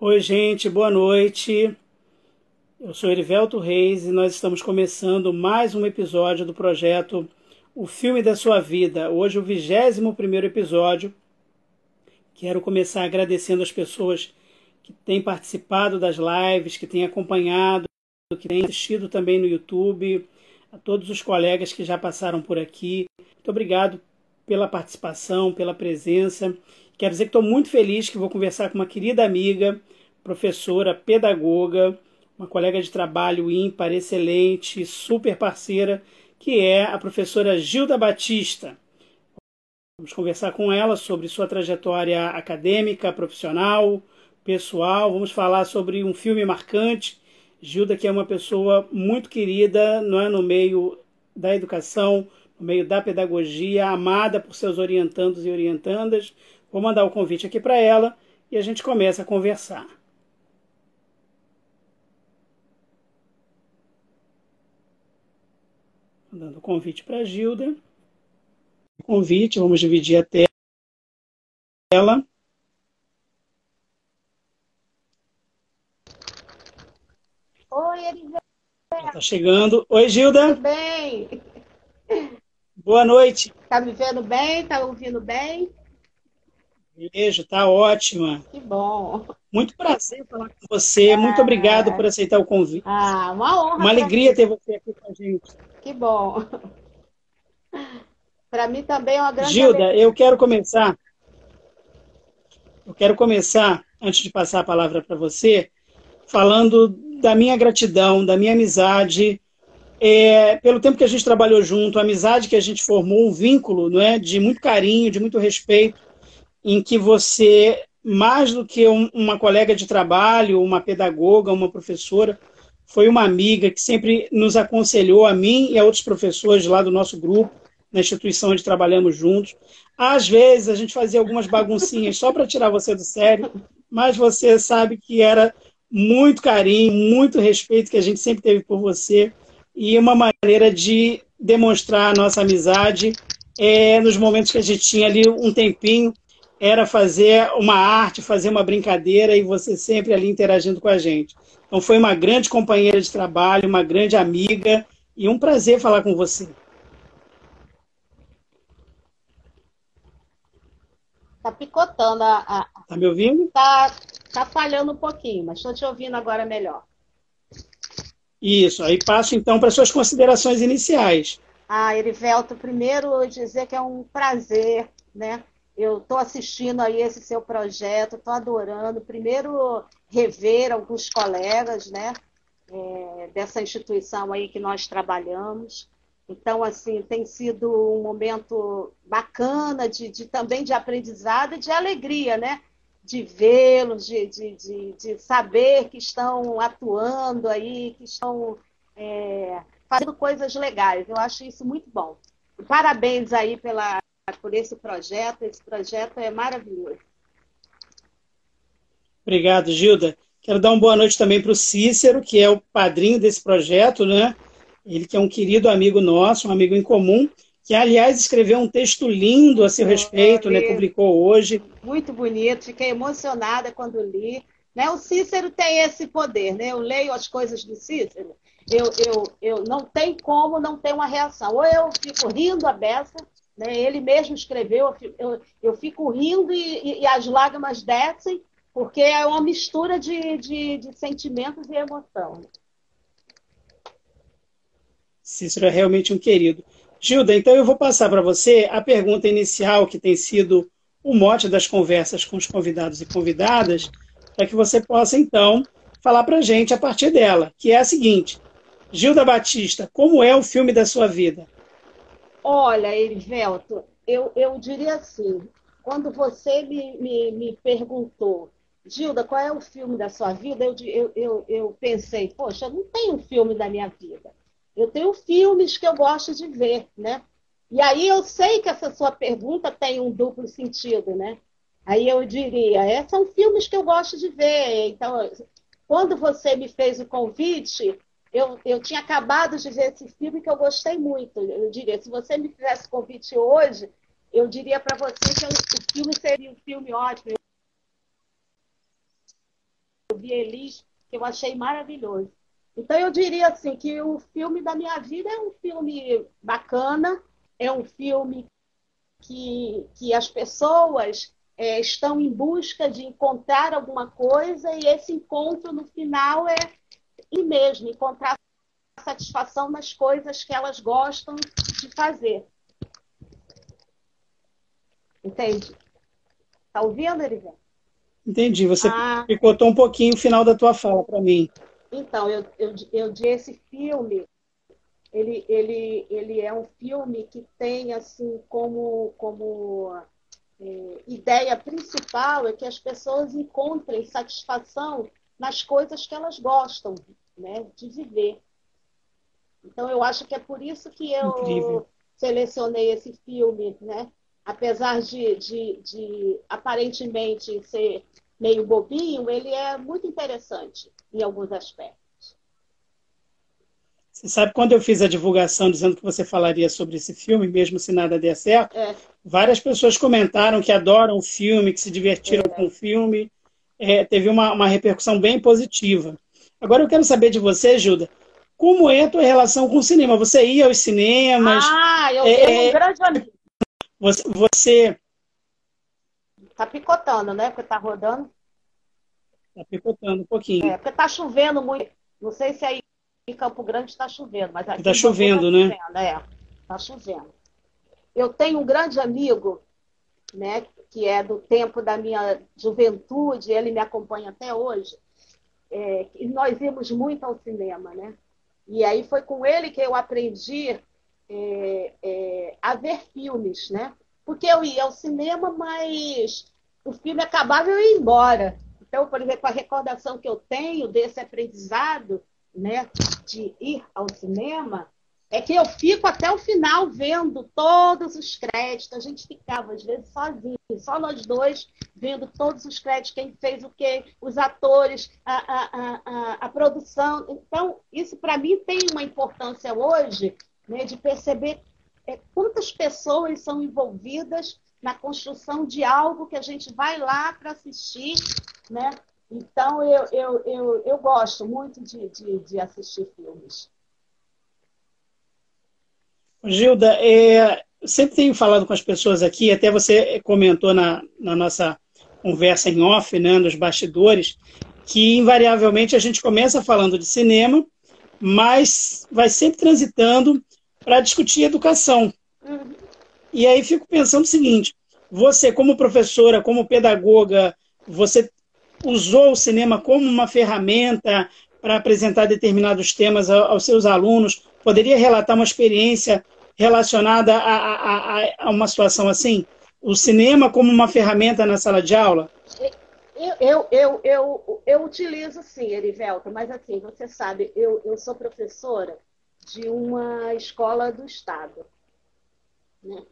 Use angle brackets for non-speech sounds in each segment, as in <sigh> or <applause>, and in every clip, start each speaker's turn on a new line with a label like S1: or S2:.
S1: Oi, gente, boa noite. Eu sou Erivelto Reis e nós estamos começando mais um episódio do projeto O Filme da Sua Vida. Hoje, o 21 episódio. Quero começar agradecendo as pessoas que têm participado das lives, que têm acompanhado, que têm assistido também no YouTube, a todos os colegas que já passaram por aqui. Muito obrigado pela participação, pela presença. Quero dizer que estou muito feliz que vou conversar com uma querida amiga, professora, pedagoga, uma colega de trabalho ímpar, excelente, super parceira, que é a professora Gilda Batista. Vamos conversar com ela sobre sua trajetória acadêmica, profissional, pessoal. Vamos falar sobre um filme marcante. Gilda, que é uma pessoa muito querida não é, no meio da educação, no meio da pedagogia, amada por seus orientandos e orientandas. Vou mandar o convite aqui para ela e a gente começa a conversar. Mandando o convite para a Gilda. Convite, vamos dividir a tela.
S2: Oi, Eliseu.
S1: Está chegando. Oi, Gilda.
S2: Tudo bem?
S1: Boa noite.
S2: Tá me vendo bem? Tá ouvindo bem?
S1: Beijo, tá ótima.
S2: Que bom.
S1: Muito prazer falar com você. Ah, Muito obrigado por aceitar o convite.
S2: Ah, uma honra.
S1: Uma alegria ter você aqui com a gente.
S2: Que bom. Para mim também é uma grande
S1: Gilda,
S2: alegria.
S1: eu quero começar. Eu quero começar, antes de passar a palavra para você, falando da minha gratidão, da minha amizade, é, pelo tempo que a gente trabalhou junto, a amizade que a gente formou, um vínculo não é, de muito carinho, de muito respeito, em que você, mais do que um, uma colega de trabalho, uma pedagoga, uma professora, foi uma amiga que sempre nos aconselhou, a mim e a outros professores lá do nosso grupo, na instituição onde trabalhamos juntos. Às vezes a gente fazia algumas baguncinhas só para tirar você do sério, mas você sabe que era muito carinho, muito respeito que a gente sempre teve por você e uma maneira de demonstrar a nossa amizade é, nos momentos que a gente tinha ali um tempinho, era fazer uma arte, fazer uma brincadeira e você sempre ali interagindo com a gente. Então foi uma grande companheira de trabalho, uma grande amiga e um prazer falar com você.
S2: Tá picotando a. a...
S1: Tá me ouvindo?
S2: Tá, tá falhando um pouquinho, mas estou te ouvindo agora melhor.
S1: Isso, aí passo então para suas considerações iniciais.
S2: Ah, Erivelto, primeiro dizer que é um prazer, né? Eu estou assistindo aí esse seu projeto, estou adorando. Primeiro, rever alguns colegas, né? É, dessa instituição aí que nós trabalhamos. Então, assim, tem sido um momento bacana de, de também de aprendizado e de alegria, né? De vê-los, de, de, de, saber que estão atuando aí, que estão é, fazendo coisas legais. Eu acho isso muito bom. Parabéns aí pela, por esse projeto. Esse projeto é maravilhoso.
S1: Obrigado, Gilda. Quero dar uma boa noite também para o Cícero, que é o padrinho desse projeto, né? Ele que é um querido amigo nosso, um amigo em comum, que aliás escreveu um texto lindo a seu respeito, né? Publicou hoje.
S2: Muito bonito, fiquei emocionada quando li. Né? O Cícero tem esse poder, né? Eu leio as coisas do Cícero, eu, eu, eu não tem como não ter uma reação. Ou eu fico rindo a beça, né? ele mesmo escreveu, eu, eu fico rindo e, e, as lágrimas descem, porque é uma mistura de, de, de sentimentos e emoção.
S1: Cícero é realmente um querido. Gilda, então eu vou passar para você a pergunta inicial, que tem sido o mote das conversas com os convidados e convidadas, para que você possa, então, falar para a gente a partir dela, que é a seguinte. Gilda Batista, como é o filme da sua vida?
S2: Olha, Erivelto, eu, eu diria assim, quando você me, me, me perguntou, Gilda, qual é o filme da sua vida? Eu, eu, eu, eu pensei, poxa, não tem um filme da minha vida. Eu tenho filmes que eu gosto de ver, né? E aí eu sei que essa sua pergunta tem um duplo sentido, né? Aí eu diria, é, são filmes que eu gosto de ver. Então, quando você me fez o convite, eu, eu tinha acabado de ver esse filme que eu gostei muito. Eu diria, se você me fizesse convite hoje, eu diria para você que o filme seria um filme ótimo. vi Elis, que eu achei maravilhoso. Então eu diria assim que o filme da minha vida é um filme bacana, é um filme que, que as pessoas é, estão em busca de encontrar alguma coisa e esse encontro no final é e mesmo encontrar satisfação nas coisas que elas gostam de fazer. Entende? Tá ouvindo, Erivel?
S1: Entendi. Você ah, picotou um pouquinho o final da tua fala para mim.
S2: Então, eu, eu, eu disse esse filme, ele, ele, ele é um filme que tem assim como, como é, ideia principal é que as pessoas encontrem satisfação nas coisas que elas gostam né, de viver. Então, eu acho que é por isso que eu Incrível. selecionei esse filme, né? apesar de, de, de aparentemente ser meio bobinho, ele é muito interessante em alguns aspectos.
S1: Você sabe quando eu fiz a divulgação dizendo que você falaria sobre esse filme, mesmo se nada der certo? É. Várias pessoas comentaram que adoram o filme, que se divertiram é. com o filme. É, teve uma, uma repercussão bem positiva. Agora eu quero saber de você, Juda, como é a tua relação com o cinema? Você ia aos cinemas?
S2: Ah, eu é, tenho um é, grande amigo.
S1: Você, você.
S2: Tá picotando, né? Porque tá rodando.
S1: Tá picotando um pouquinho.
S2: É, porque tá chovendo muito. Não sei se aí em Campo Grande está chovendo, mas aqui.
S1: Está chovendo, tá né?
S2: Chovendo, é, está chovendo. Eu tenho um grande amigo, né, que é do tempo da minha juventude, ele me acompanha até hoje. É, e nós íamos muito ao cinema, né? E aí foi com ele que eu aprendi é, é, a ver filmes, né? Porque eu ia ao cinema, mas o filme acabava e eu ia embora. Então, por exemplo, a recordação que eu tenho desse aprendizado né, de ir ao cinema é que eu fico até o final vendo todos os créditos. A gente ficava, às vezes, sozinho, só nós dois, vendo todos os créditos, quem fez o quê, os atores, a, a, a, a produção. Então, isso para mim tem uma importância hoje né, de perceber é, quantas pessoas são envolvidas na construção de algo que a gente vai lá para assistir, né? Então, eu, eu, eu, eu gosto muito de, de, de assistir filmes.
S1: Gilda, é, sempre tenho falado com as pessoas aqui, até você comentou na, na nossa conversa em off, né, nos bastidores, que invariavelmente a gente começa falando de cinema, mas vai sempre transitando para discutir educação. Uhum. E aí fico pensando o seguinte: você, como professora, como pedagoga, você usou o cinema como uma ferramenta para apresentar determinados temas aos seus alunos? Poderia relatar uma experiência relacionada a, a, a, uma situação assim? O cinema como uma ferramenta na sala de aula?
S2: Eu, eu, eu, eu, utilizo sim, Erivelta, mas assim, você sabe, eu, eu sou professora de uma escola do Estado. Né?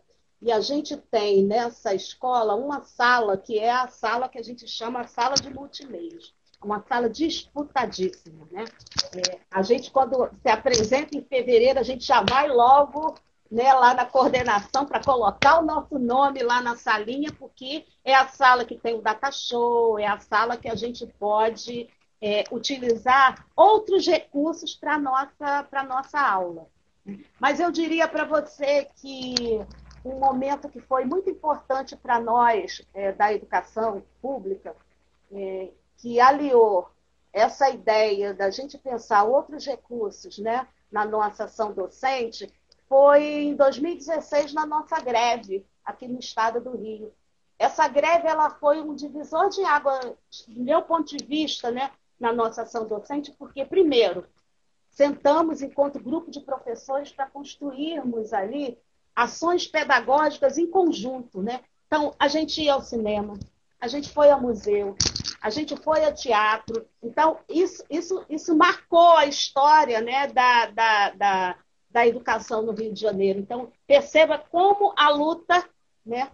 S2: E a gente tem nessa escola uma sala que é a sala que a gente chama a sala de multimeios. Uma sala disputadíssima. Né? É, a gente, quando se apresenta em fevereiro, a gente já vai logo né, lá na coordenação para colocar o nosso nome lá na salinha, porque é a sala que tem o data show, é a sala que a gente pode é, utilizar outros recursos para a nossa, nossa aula. Mas eu diria para você que um momento que foi muito importante para nós é, da educação pública, é, que aliou essa ideia da gente pensar outros recursos né, na nossa ação docente, foi em 2016 na nossa greve aqui no estado do Rio. Essa greve ela foi um divisor de água, do meu ponto de vista, né, na nossa ação docente, porque, primeiro, sentamos enquanto grupo de professores para construirmos ali ações pedagógicas em conjunto, né? Então, a gente ia ao cinema, a gente foi ao museu, a gente foi ao teatro. Então, isso, isso, isso marcou a história né, da, da, da, da educação no Rio de Janeiro. Então, perceba como a luta né,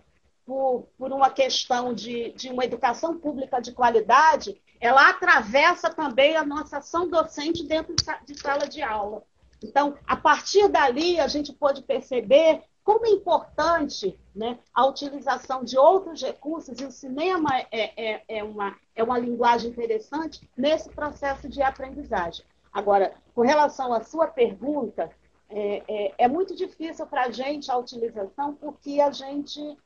S2: por, por uma questão de, de uma educação pública de qualidade ela atravessa também a nossa ação docente dentro de sala de aula. Então, a partir dali, a gente pode perceber como é importante né, a utilização de outros recursos, e o cinema é, é, é, uma, é uma linguagem interessante nesse processo de aprendizagem. Agora, com relação à sua pergunta, é, é, é muito difícil para a gente a utilização, porque a gente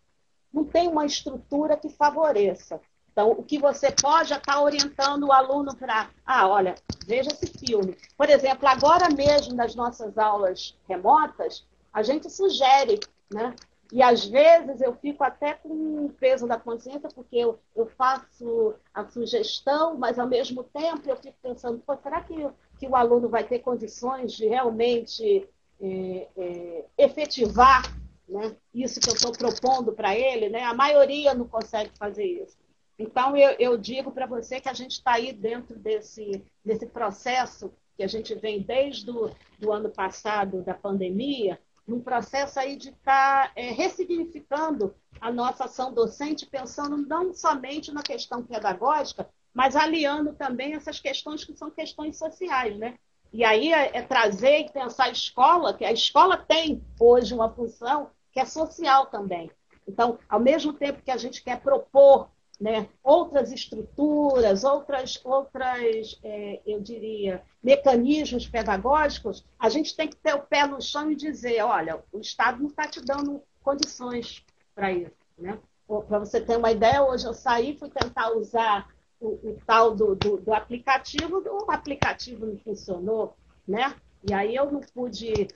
S2: não tem uma estrutura que favoreça. Então, o que você pode é estar tá orientando o aluno para, ah, olha, veja esse filme. Por exemplo, agora mesmo nas nossas aulas remotas, a gente sugere, né? E às vezes eu fico até com o peso da consciência, porque eu, eu faço a sugestão, mas ao mesmo tempo eu fico pensando, será que, que o aluno vai ter condições de realmente é, é, efetivar né, isso que eu estou propondo para ele? Né? A maioria não consegue fazer isso. Então, eu, eu digo para você que a gente está aí dentro desse, desse processo que a gente vem desde do ano passado, da pandemia, num processo aí de estar tá, é, ressignificando a nossa ação docente, pensando não somente na questão pedagógica, mas aliando também essas questões que são questões sociais, né? E aí é, é trazer e pensar a escola, que a escola tem hoje uma função que é social também. Então, ao mesmo tempo que a gente quer propor né, outras estruturas, outras, outras é, eu diria, mecanismos pedagógicos, a gente tem que ter o pé no chão e dizer, olha, o Estado não está te dando condições para isso. Né? Para você ter uma ideia, hoje eu saí, fui tentar usar o, o tal do, do, do, aplicativo, o aplicativo não funcionou, né? E aí eu não pude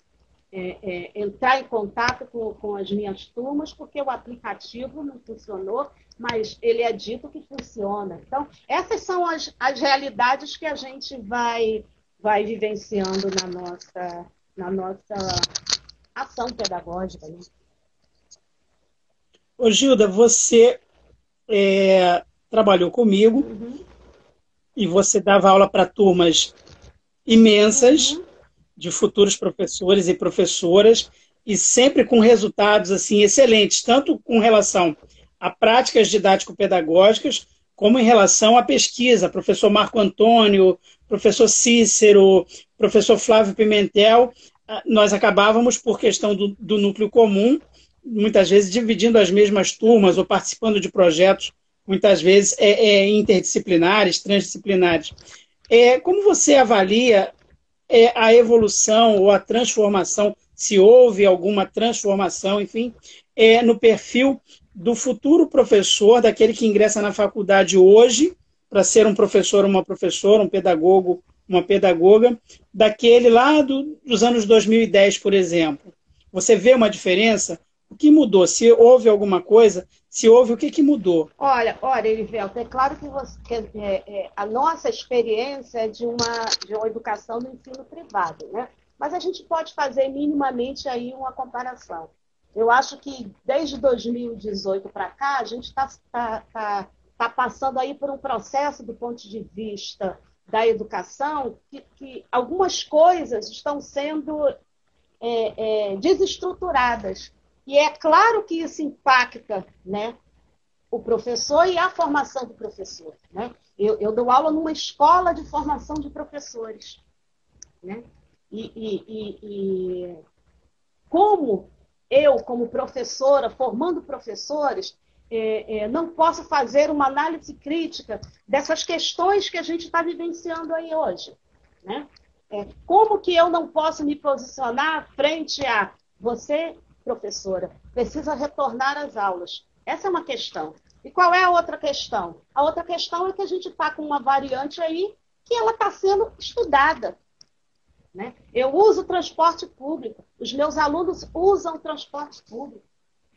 S2: é, é, entrar em contato com, com as minhas turmas, porque o aplicativo não funcionou mas ele é dito que funciona. Então, essas são as, as realidades que a gente vai, vai vivenciando na nossa, na nossa ação pedagógica. Né?
S1: Ô, Gilda, você é, trabalhou comigo uhum. e você dava aula para turmas imensas uhum. de futuros professores e professoras e sempre com resultados assim excelentes, tanto com relação a práticas didático-pedagógicas, como em relação à pesquisa. Professor Marco Antônio, professor Cícero, professor Flávio Pimentel, ah, nós acabávamos, por questão do, do núcleo comum, muitas vezes dividindo as mesmas turmas ou participando de projetos, muitas vezes é, é, interdisciplinares, transdisciplinares. É, como você avalia é, a evolução ou a transformação, se houve alguma transformação, enfim, é, no perfil do futuro professor, daquele que ingressa na faculdade hoje, para ser um professor, uma professora, um pedagogo, uma pedagoga, daquele lá do, dos anos 2010, por exemplo. Você vê uma diferença? O que mudou? Se houve alguma coisa, se houve, o que, que mudou?
S2: Olha, olha, Erivelto, é claro que, você, que é, é, a nossa experiência é de uma, de uma educação no ensino privado, né? Mas a gente pode fazer minimamente aí uma comparação. Eu acho que desde 2018 para cá, a gente está tá, tá, tá passando aí por um processo do ponto de vista da educação que, que algumas coisas estão sendo é, é, desestruturadas. E é claro que isso impacta né, o professor e a formação do professor. Né? Eu, eu dou aula numa escola de formação de professores. Né? E, e, e, e como eu, como professora, formando professores, é, é, não posso fazer uma análise crítica dessas questões que a gente está vivenciando aí hoje. Né? É, como que eu não posso me posicionar frente a você, professora, precisa retornar às aulas? Essa é uma questão. E qual é a outra questão? A outra questão é que a gente está com uma variante aí que ela está sendo estudada. Né? Eu uso transporte público, os meus alunos usam transporte público.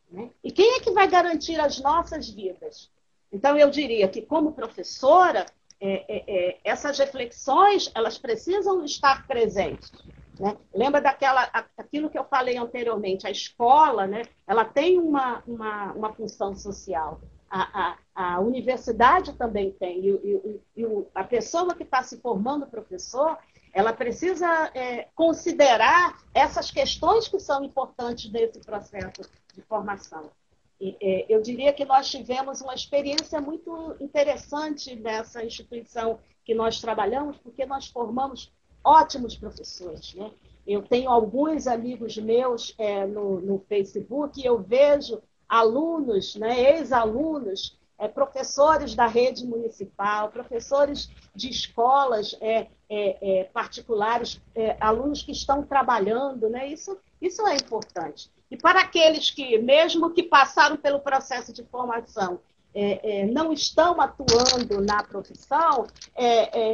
S2: Né? E quem é que vai garantir as nossas vidas? Então, eu diria que, como professora, é, é, é, essas reflexões elas precisam estar presentes. Né? Lembra daquela, aquilo que eu falei anteriormente, a escola, né? ela tem uma, uma, uma função social. A, a, a, universidade também tem. E, e, e a pessoa que está se formando professor, ela precisa é, considerar essas questões que são importantes desse processo de formação. E, é, eu diria que nós tivemos uma experiência muito interessante nessa instituição que nós trabalhamos, porque nós formamos ótimos professores. Né? Eu tenho alguns amigos meus é, no, no Facebook e eu vejo alunos, né, ex-alunos, é, professores da rede municipal, professores de escolas é, é, é particulares, é, alunos que estão trabalhando, né? Isso, isso é importante. E para aqueles que, mesmo que passaram pelo processo de formação, é, não estão atuando na profissão,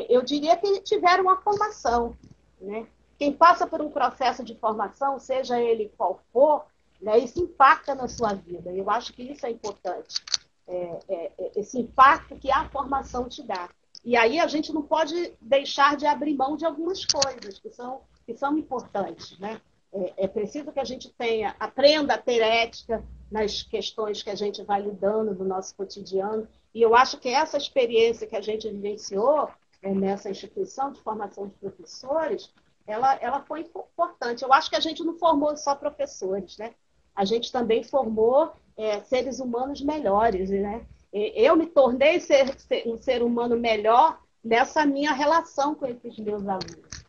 S2: eu diria que tiveram uma formação. Né? Quem passa por um processo de formação, seja ele qual for, né, isso impacta na sua vida. Eu acho que isso é importante é, é, é, esse impacto que a formação te dá. E aí a gente não pode deixar de abrir mão de algumas coisas que são, que são importantes. Né? É, é preciso que a gente tenha, aprenda a ter ética nas questões que a gente vai lidando do nosso cotidiano. E eu acho que essa experiência que a gente vivenciou é, nessa instituição de formação de professores, ela, ela foi importante. Eu acho que a gente não formou só professores, né? A gente também formou é, seres humanos melhores, né? Eu me tornei ser, ser, um ser humano melhor nessa minha relação com esses meus alunos.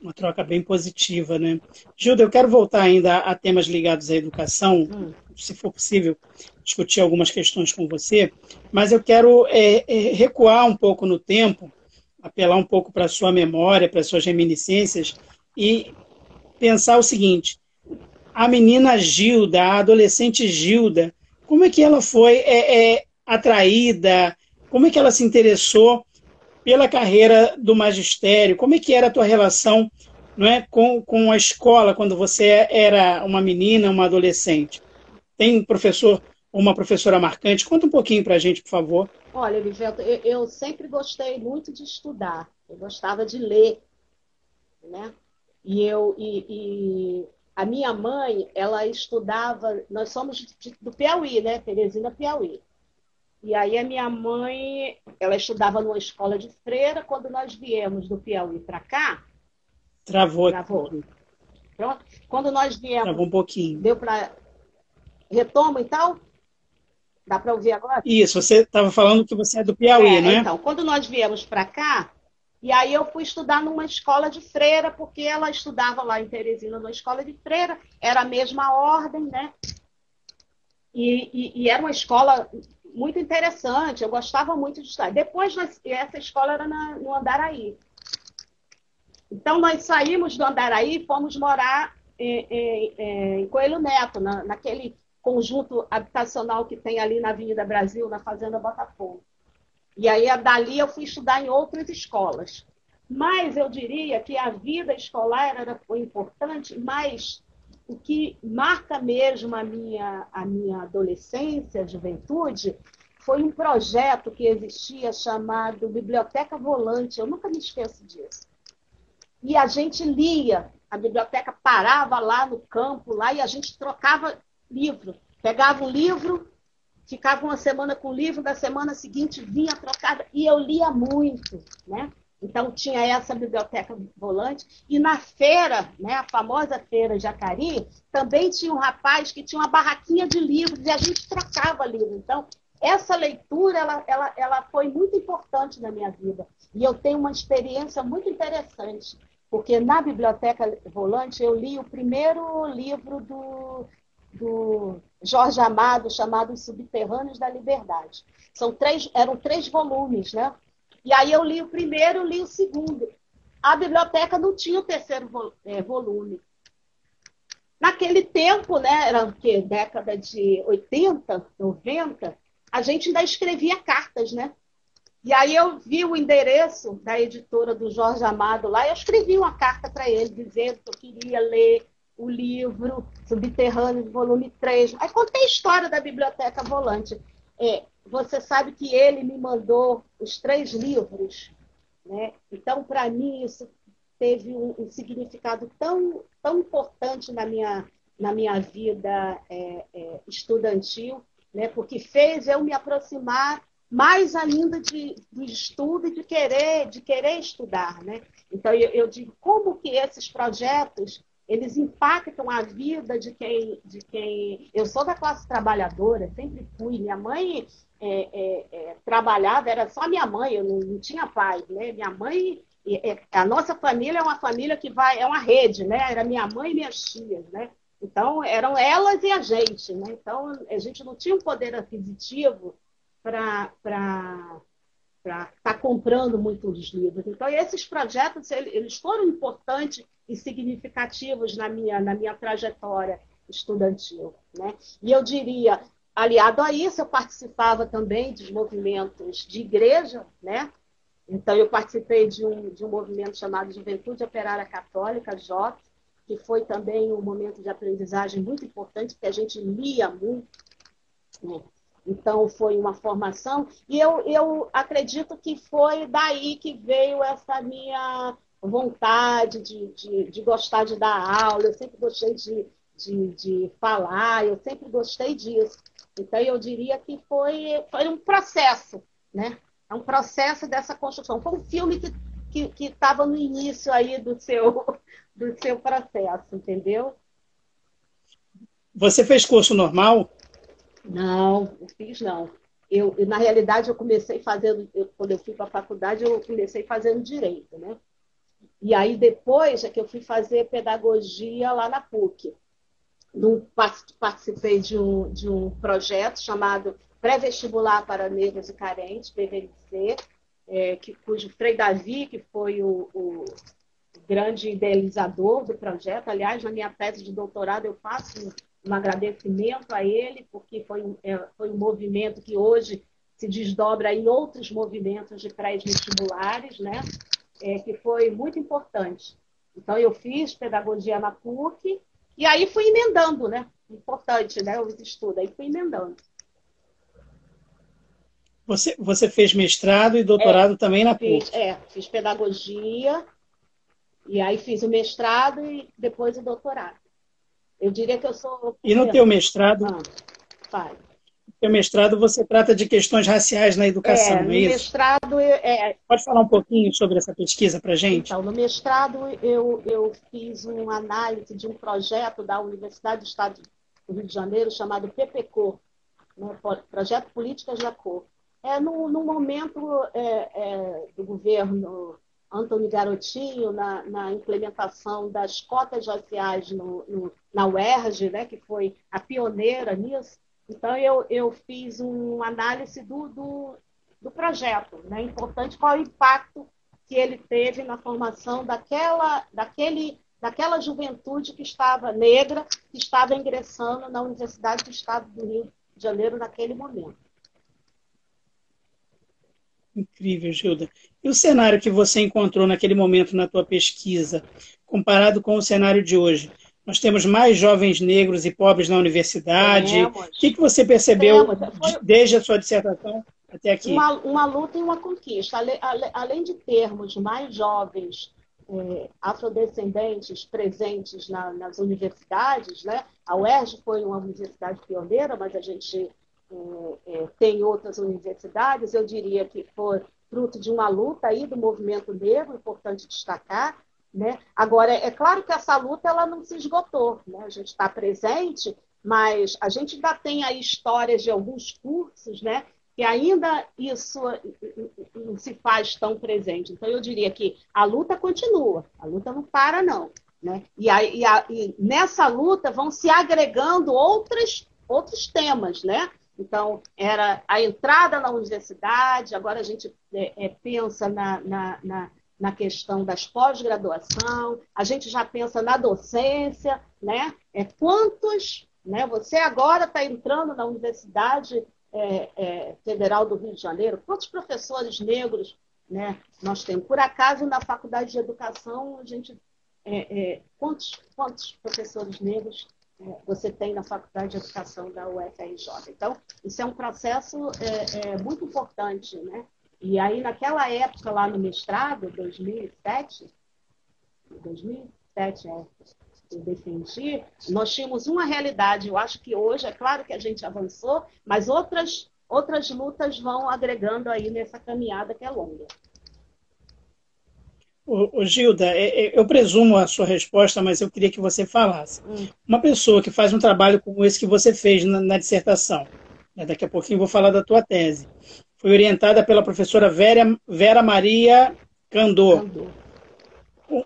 S1: Uma troca bem positiva, né? Gilda, eu quero voltar ainda a temas ligados à educação, hum. se for possível, discutir algumas questões com você, mas eu quero é, é, recuar um pouco no tempo, apelar um pouco para a sua memória, para as suas reminiscências e pensar o seguinte: a menina Gilda, a adolescente Gilda, como é que ela foi é, é, atraída? Como é que ela se interessou pela carreira do magistério? Como é que era a tua relação não é, com, com a escola quando você era uma menina, uma adolescente? Tem um professor ou uma professora marcante? Conta um pouquinho para a gente, por favor.
S2: Olha, Elivelto, eu, eu sempre gostei muito de estudar. Eu gostava de ler, né? E eu e, e a minha mãe, ela estudava, nós somos do Piauí, né? Teresina Piauí. E aí a minha mãe, ela estudava numa escola de freira. Quando nós viemos do Piauí para cá,
S1: travou.
S2: Travou. Pronto. Quando nós viemos,
S1: travou um pouquinho.
S2: Deu para retomo então? Dá para ouvir agora?
S1: Isso. Você estava falando que você é do Piauí, é, né?
S2: Então, quando nós viemos para cá, e aí eu fui estudar numa escola de freira, porque ela estudava lá em Teresina, numa escola de freira, era a mesma ordem, né? E, e, e era uma escola muito interessante, eu gostava muito de estudar. Depois, essa escola era na, no Andaraí. Então, nós saímos do Andaraí e fomos morar em, em, em Coelho Neto, na, naquele conjunto habitacional que tem ali na Avenida Brasil, na Fazenda Botafogo. E aí, dali, eu fui estudar em outras escolas. Mas eu diria que a vida escolar era, importante, mas o que marca mesmo a minha, a minha adolescência, juventude, foi um projeto que existia chamado Biblioteca Volante. Eu nunca me esqueço disso. E a gente lia, a biblioteca parava lá no campo, lá, e a gente trocava livro. Pegava um livro, ficava uma semana com o livro, da semana seguinte vinha trocada, e eu lia muito, né? Então tinha essa biblioteca volante, e na feira, né, a famosa feira Jacari, também tinha um rapaz que tinha uma barraquinha de livros, e a gente trocava livro. Então, essa leitura, ela, ela, ela foi muito importante na minha vida. E eu tenho uma experiência muito interessante, porque na biblioteca volante eu li o primeiro livro do do Jorge Amado, chamado Os Subterrâneos da Liberdade. São três, eram três volumes, né? E aí eu li o primeiro, li o segundo. A biblioteca não tinha o terceiro é, volume. Naquele tempo, né, era o quê? Década de 80, 90, a gente ainda escrevia cartas, né? E aí eu vi o endereço da editora do Jorge Amado lá, e eu escrevi uma carta para ele dizendo que eu queria ler o livro Subterrâneo, volume 3. Aí contei a história da Biblioteca Volante. É, você sabe que ele me mandou os três livros. Né? Então, para mim, isso teve um, um, significado tão, tão importante na minha, na minha vida é, é, estudantil, né? porque fez eu me aproximar mais ainda de, do estudo e de querer, de querer estudar. Né? Então, eu, eu digo, como que esses projetos eles impactam a vida de quem, de quem. Eu sou da classe trabalhadora, sempre fui. Minha mãe é, é, é, trabalhava, era só minha mãe, eu não, não, tinha pai, né? Minha mãe a nossa família é uma família que vai, é uma rede, né? Era minha mãe e minhas tias, né? Então, eram elas e a gente, né? Então, a gente não tinha um poder aquisitivo para estar tá comprando muitos livros. Então, esses projetos, eles foram importantes e significativos na minha, na minha trajetória estudantil, né? E eu diria, aliado a isso, eu participava também dos movimentos de igreja, né? Então, eu participei de um, de um movimento chamado Juventude Operária Católica, JOC, que foi também um momento de aprendizagem muito importante, porque a gente lia muito. Né? Então, foi uma formação. E eu, eu acredito que foi daí que veio essa minha vontade de, de, de gostar de dar aula. Eu sempre gostei de, de, de falar, eu sempre gostei disso. Então, eu diria que foi, foi um processo, né? É um processo dessa construção. Foi um filme que estava no início aí do seu, do seu processo, entendeu?
S1: Você fez curso normal?
S2: Não, não fiz não. Eu, na realidade, eu comecei fazendo, eu, quando eu fui para a faculdade, eu comecei fazendo direito, né? E aí depois é que eu fui fazer pedagogia lá na PUC. Num, participei de um, de um projeto chamado pré-vestibular para negros e carentes, PVNC, é, que, cujo Frei Davi, que foi o, o, grande idealizador do projeto. Aliás, na minha tese de doutorado, eu faço um, um agradecimento a ele, porque foi é, foi um movimento que hoje se desdobra em outros movimentos de pré-vestibulares, né? É, que foi muito importante. Então, eu fiz pedagogia na PUC, e aí fui emendando, né? Importante, né? Os estudos, aí fui emendando.
S1: Você, você fez mestrado e doutorado é, também na PUC?
S2: Fiz, é, fiz pedagogia, e aí fiz o mestrado e depois o doutorado. Eu diria que eu sou.
S1: E no teu mestrado?
S2: Ah.
S1: No mestrado você trata de questões raciais na educação, é,
S2: não
S1: é isso?
S2: mestrado é...
S1: Pode falar um pouquinho sobre essa pesquisa para gente?
S2: Então, no mestrado eu, eu fiz uma análise de um projeto da Universidade do Estado do Rio de Janeiro chamado PPCO, né, Projeto Políticas da Cor é, no, no momento é, é, do governo Antônio Garotinho, na, na, implementação das cotas raciais no, no, na UERJ, né, que foi a pioneira nisso, então eu, eu fiz uma análise do, do, do projeto. Né, importante qual é o impacto que ele teve na formação daquela, daquele, daquela juventude que estava negra, que estava ingressando na Universidade do Estado do Rio de Janeiro naquele momento.
S1: Incrível, Gilda. E o cenário que você encontrou naquele momento na tua pesquisa, comparado com o cenário de hoje? Nós temos mais jovens negros e pobres na universidade. Temos. O que, que você percebeu Foi... desde a sua dissertação até aqui?
S2: Uma, uma luta e uma conquista. Além de termos mais jovens é, afrodescendentes presentes na, nas universidades, né? A UERJ foi uma universidade pioneira, mas a gente é, é, tem outras universidades, eu diria que foi fruto de uma luta aí do movimento negro, importante destacar. Né? Agora, é claro que essa luta ela não se esgotou, né? a gente está presente, mas a gente ainda tem aí histórias de alguns cursos, né? que ainda isso não se faz tão presente. Então, eu diria que a luta continua, a luta não para, não. Né? E, a, e, a, e nessa luta vão se agregando outros, outros temas, né? Então, era a entrada na universidade, agora a gente é, é, pensa na, na, na, na, questão das pós-graduação, a gente já pensa na docência, né? É, quantos, né? Você agora está entrando na Universidade é, é, Federal do Rio de Janeiro, quantos professores negros né, nós temos? Por acaso, na Faculdade de Educação, a gente. É, é, quantos, quantos professores negros você tem na Faculdade de Educação da UFRJ. Então, isso é um processo é, é, muito importante, né? E aí, naquela época, lá no mestrado, 2007, 2007, é, eu defendi, nós tínhamos uma realidade. Eu acho que hoje, é claro que a gente avançou, mas outras, outras lutas vão agregando aí nessa caminhada que é longa.
S1: O, Gilda, é, é, eu presumo a sua resposta, mas eu queria que você falasse. Hum. Uma pessoa que faz um trabalho como esse que você fez na, na dissertação, né, daqui a pouquinho vou falar da tua tese, foi orientada pela professora Vera, Vera Maria candor. candor. Um,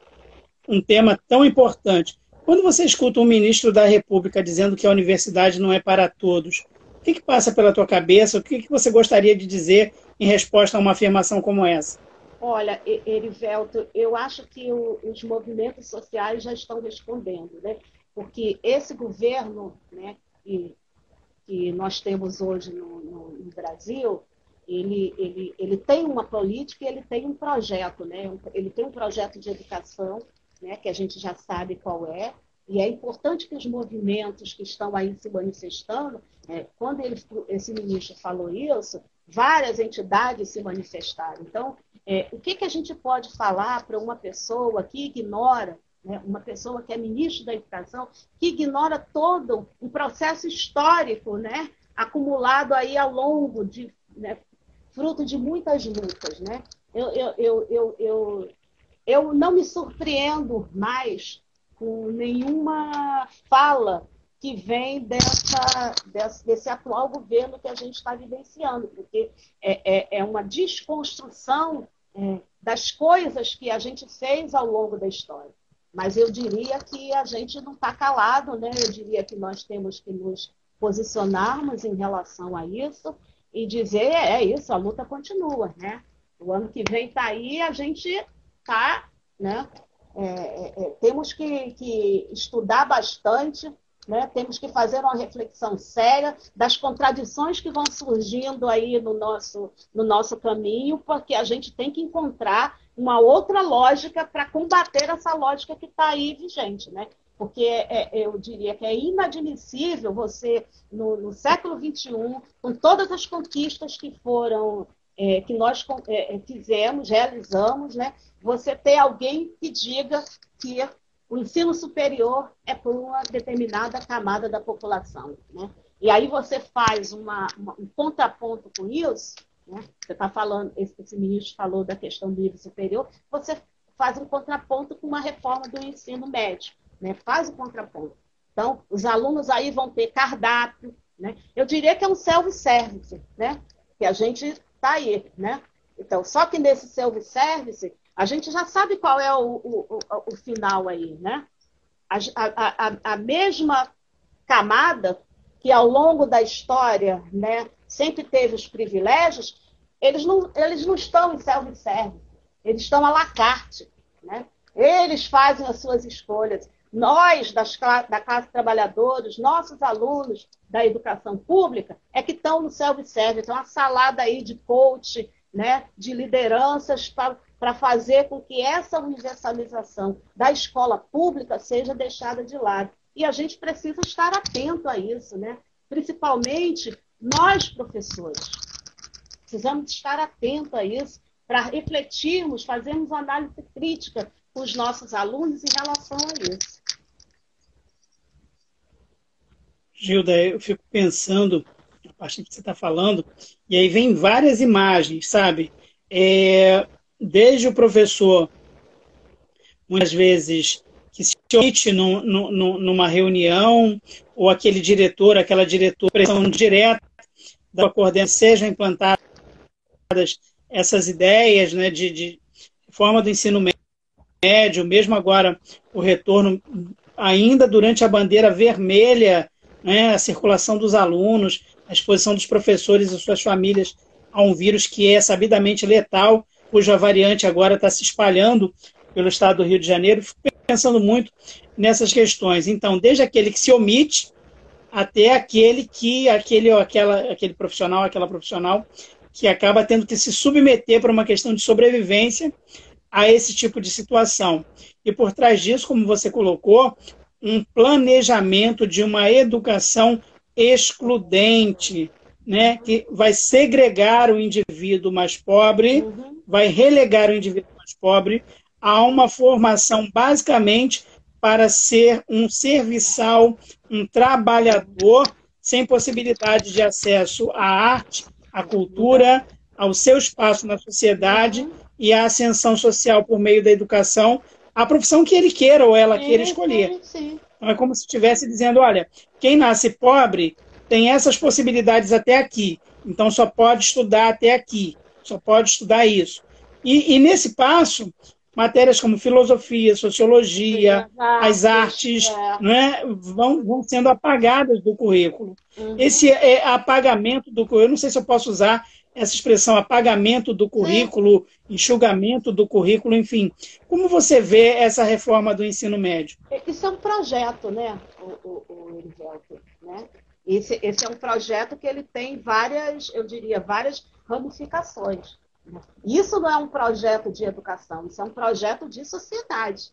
S1: um tema tão importante. Quando você escuta um ministro da República dizendo que a universidade não é para todos, o que, que passa pela tua cabeça? O que, que você gostaria de dizer em resposta a uma afirmação como essa?
S2: Olha, Erivelto, eu acho que o, os movimentos sociais já estão respondendo, né? Porque esse governo, né, que, que nós temos hoje no, no, no Brasil, ele, ele, ele tem uma política e ele tem um projeto, né? Ele tem um projeto de educação, né, que a gente já sabe qual é, e é importante que os movimentos que estão aí se manifestando, é, quando ele, esse ministro falou isso, várias entidades se manifestaram. Então, é, o que, que a gente pode falar para uma pessoa que ignora, né, uma pessoa que é ministro da Educação, que ignora todo um processo histórico né, acumulado aí ao longo de. Né, fruto de muitas lutas. Né? Eu, eu, eu, eu, eu, eu não me surpreendo mais com nenhuma fala que vem dessa, desse, desse, atual governo que a gente está vivenciando, porque é, é, é uma desconstrução é, das coisas que a gente fez ao longo da história. Mas eu diria que a gente não está calado, né? Eu diria que nós temos que nos posicionarmos em relação a isso e dizer é, é isso, a luta continua, né? O ano que vem está aí, a gente está, né? É, é, é, temos que, que estudar bastante né? Temos que fazer uma reflexão séria das contradições que vão surgindo aí no nosso, no nosso caminho, porque a gente tem que encontrar uma outra lógica para combater essa lógica que está aí vigente. Né? Porque é, eu diria que é inadmissível você, no, no século XXI, com todas as conquistas que foram é, que nós é, fizemos, realizamos, né? você ter alguém que diga que o ensino superior é para uma determinada camada da população. Né? E aí você faz uma, uma, um contraponto com isso, né? você está falando, esse, esse, ministro falou da questão do nível superior, você faz um contraponto com uma reforma do ensino médio, né? faz o contraponto. Então, os alunos aí vão ter cardápio, né? eu diria que é um self-service, né? que a gente está aí. Né? Então, só que nesse self-service, a gente já sabe qual é o, o, o, final aí, né? A, a, a, a, mesma camada que ao longo da história, né, sempre teve os privilégios, eles não, eles não estão em self-service, eles estão à la carte, né? Eles fazem as suas escolhas. Nós, das, da classe trabalhadora, os nossos alunos da educação pública, é que estão no self-service. Então, uma salada aí de coach, né, de lideranças para fazer com que essa universalização da escola pública seja deixada de lado. E a gente precisa estar atento a isso, né? principalmente nós, professores. Precisamos estar atentos a isso para refletirmos, fazermos análise crítica com os nossos alunos em relação a isso.
S1: Gilda, eu fico pensando, a partir que você está falando, e aí vem várias imagens, sabe? É, desde o professor, muitas vezes, que se omite numa reunião, ou aquele diretor, aquela diretora, pressão direta da coordenação, sejam implantadas essas ideias né, de, de forma do ensino médio, mesmo agora o retorno, ainda durante a bandeira vermelha, né, a circulação dos alunos, a exposição dos professores e suas famílias a um vírus que é sabidamente letal cuja variante agora está se espalhando pelo estado do Rio de Janeiro, fico pensando muito nessas questões. Então, desde aquele que se omite até aquele que aquele aquela aquele profissional, aquela profissional que acaba tendo que se submeter para uma questão de sobrevivência a esse tipo de situação. E por trás disso, como você colocou, um planejamento de uma educação excludente, né, que vai segregar o indivíduo mais pobre, uhum. vai relegar o indivíduo mais pobre a uma formação basicamente para ser um serviçal, um trabalhador sem possibilidade de acesso à arte, à cultura, ao seu espaço na sociedade e à ascensão social por meio da educação, a profissão que ele queira ou ela queira escolher. Então é como se estivesse dizendo, olha, quem nasce pobre tem essas possibilidades até aqui. Então só pode estudar até aqui, só pode estudar isso. E, e nesse passo, matérias como filosofia, sociologia, as artes, é. né, vão, vão sendo apagadas do currículo. Uhum. Esse é, apagamento do currículo, eu não sei se eu posso usar essa expressão apagamento do currículo, Sim. enxugamento do currículo, enfim. Como você vê essa reforma do ensino médio?
S2: Isso é um projeto, né, o, o, o né? Esse, esse é um projeto que ele tem várias, eu diria, várias ramificações. Isso não é um projeto de educação, isso é um projeto de sociedade.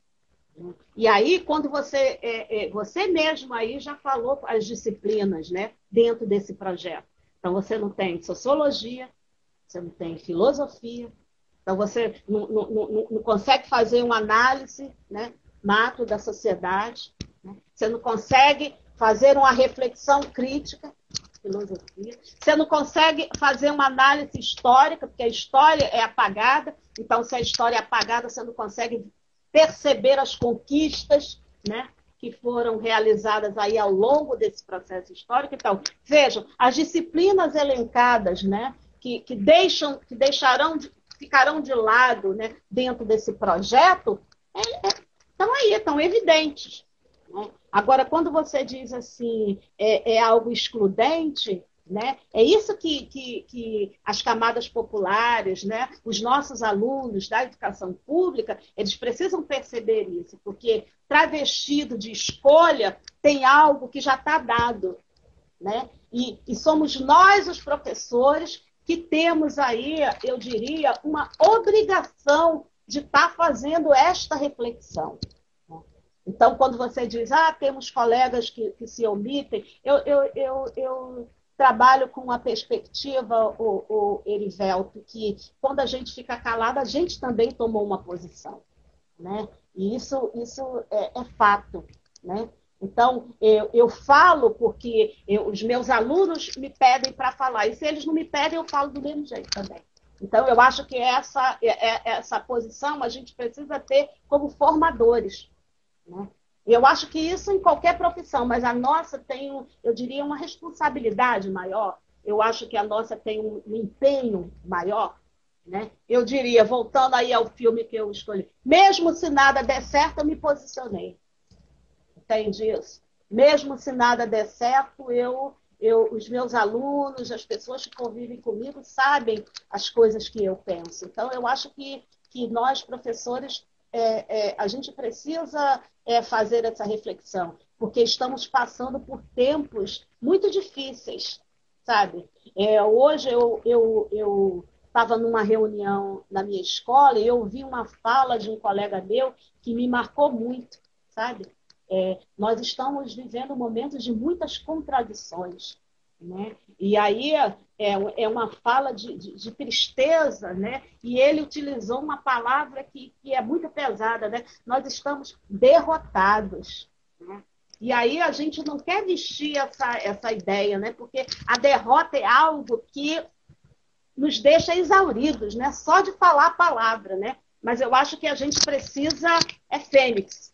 S2: E aí, quando você, é, é, você mesmo aí já falou as disciplinas né, dentro desse projeto. Então, você não tem sociologia, você não tem filosofia, então você não, não, não, não consegue fazer uma análise né, macro da sociedade, né? você não consegue fazer uma reflexão crítica, filosofia. Você não consegue fazer uma análise histórica, porque a história é apagada. Então, se a história é apagada, você não consegue perceber as conquistas, né? Que foram realizadas aí ao longo desse processo histórico. Então, vejam, as disciplinas elencadas, né, que, que deixam, que deixarão, de, ficarão de lado, né, dentro desse projeto, é, é, estão aí, estão evidentes. Né? Agora, quando você diz assim, é, é algo excludente, né? É isso que, que, que, as camadas populares, né? os nossos alunos da educação pública, eles precisam perceber isso, porque travestido de escolha tem algo que já está dado. Né? E, e somos nós, os professores, que temos aí, eu diria, uma obrigação de estar tá fazendo esta reflexão. Então, quando você diz, ah, temos colegas que, que se omitem, eu, eu, eu, eu trabalho com uma perspectiva, o, o Erivelto, que quando a gente fica calado, a gente também tomou uma posição. Né? E isso, isso é, é fato. Né? Então, eu, eu falo porque eu, os meus alunos me pedem para falar. E se eles não me pedem, eu falo do mesmo jeito também. Então, eu acho que essa, é, é, essa posição a gente precisa ter como formadores. Né? Eu acho que isso em qualquer profissão, mas a nossa tem, eu diria, uma responsabilidade maior. Eu acho que a nossa tem um, empenho maior. Né? Eu diria, voltando aí ao filme que eu escolhi, mesmo se nada der certo, eu me posicionei. Entende isso? Mesmo se nada der certo, eu, eu, os meus alunos, as pessoas que convivem comigo, sabem as coisas que eu penso. Então, eu acho que, que nós, professores, é, é, a gente precisa é, fazer essa reflexão, porque estamos passando por tempos muito difíceis, sabe? É, hoje eu eu estava numa reunião na minha escola e eu ouvi uma fala de um colega meu que me marcou muito, sabe? É, nós estamos vivendo momentos de muitas contradições. Né? E aí é, é uma fala de, de, de, tristeza, né? e ele utilizou uma palavra que, que é muito pesada. Né? Nós estamos derrotados. Né? E aí a gente não quer vestir essa, essa ideia, né? porque a derrota é algo que nos deixa exauridos, né? só de falar a palavra. Né? Mas eu acho que a gente precisa, é fênix,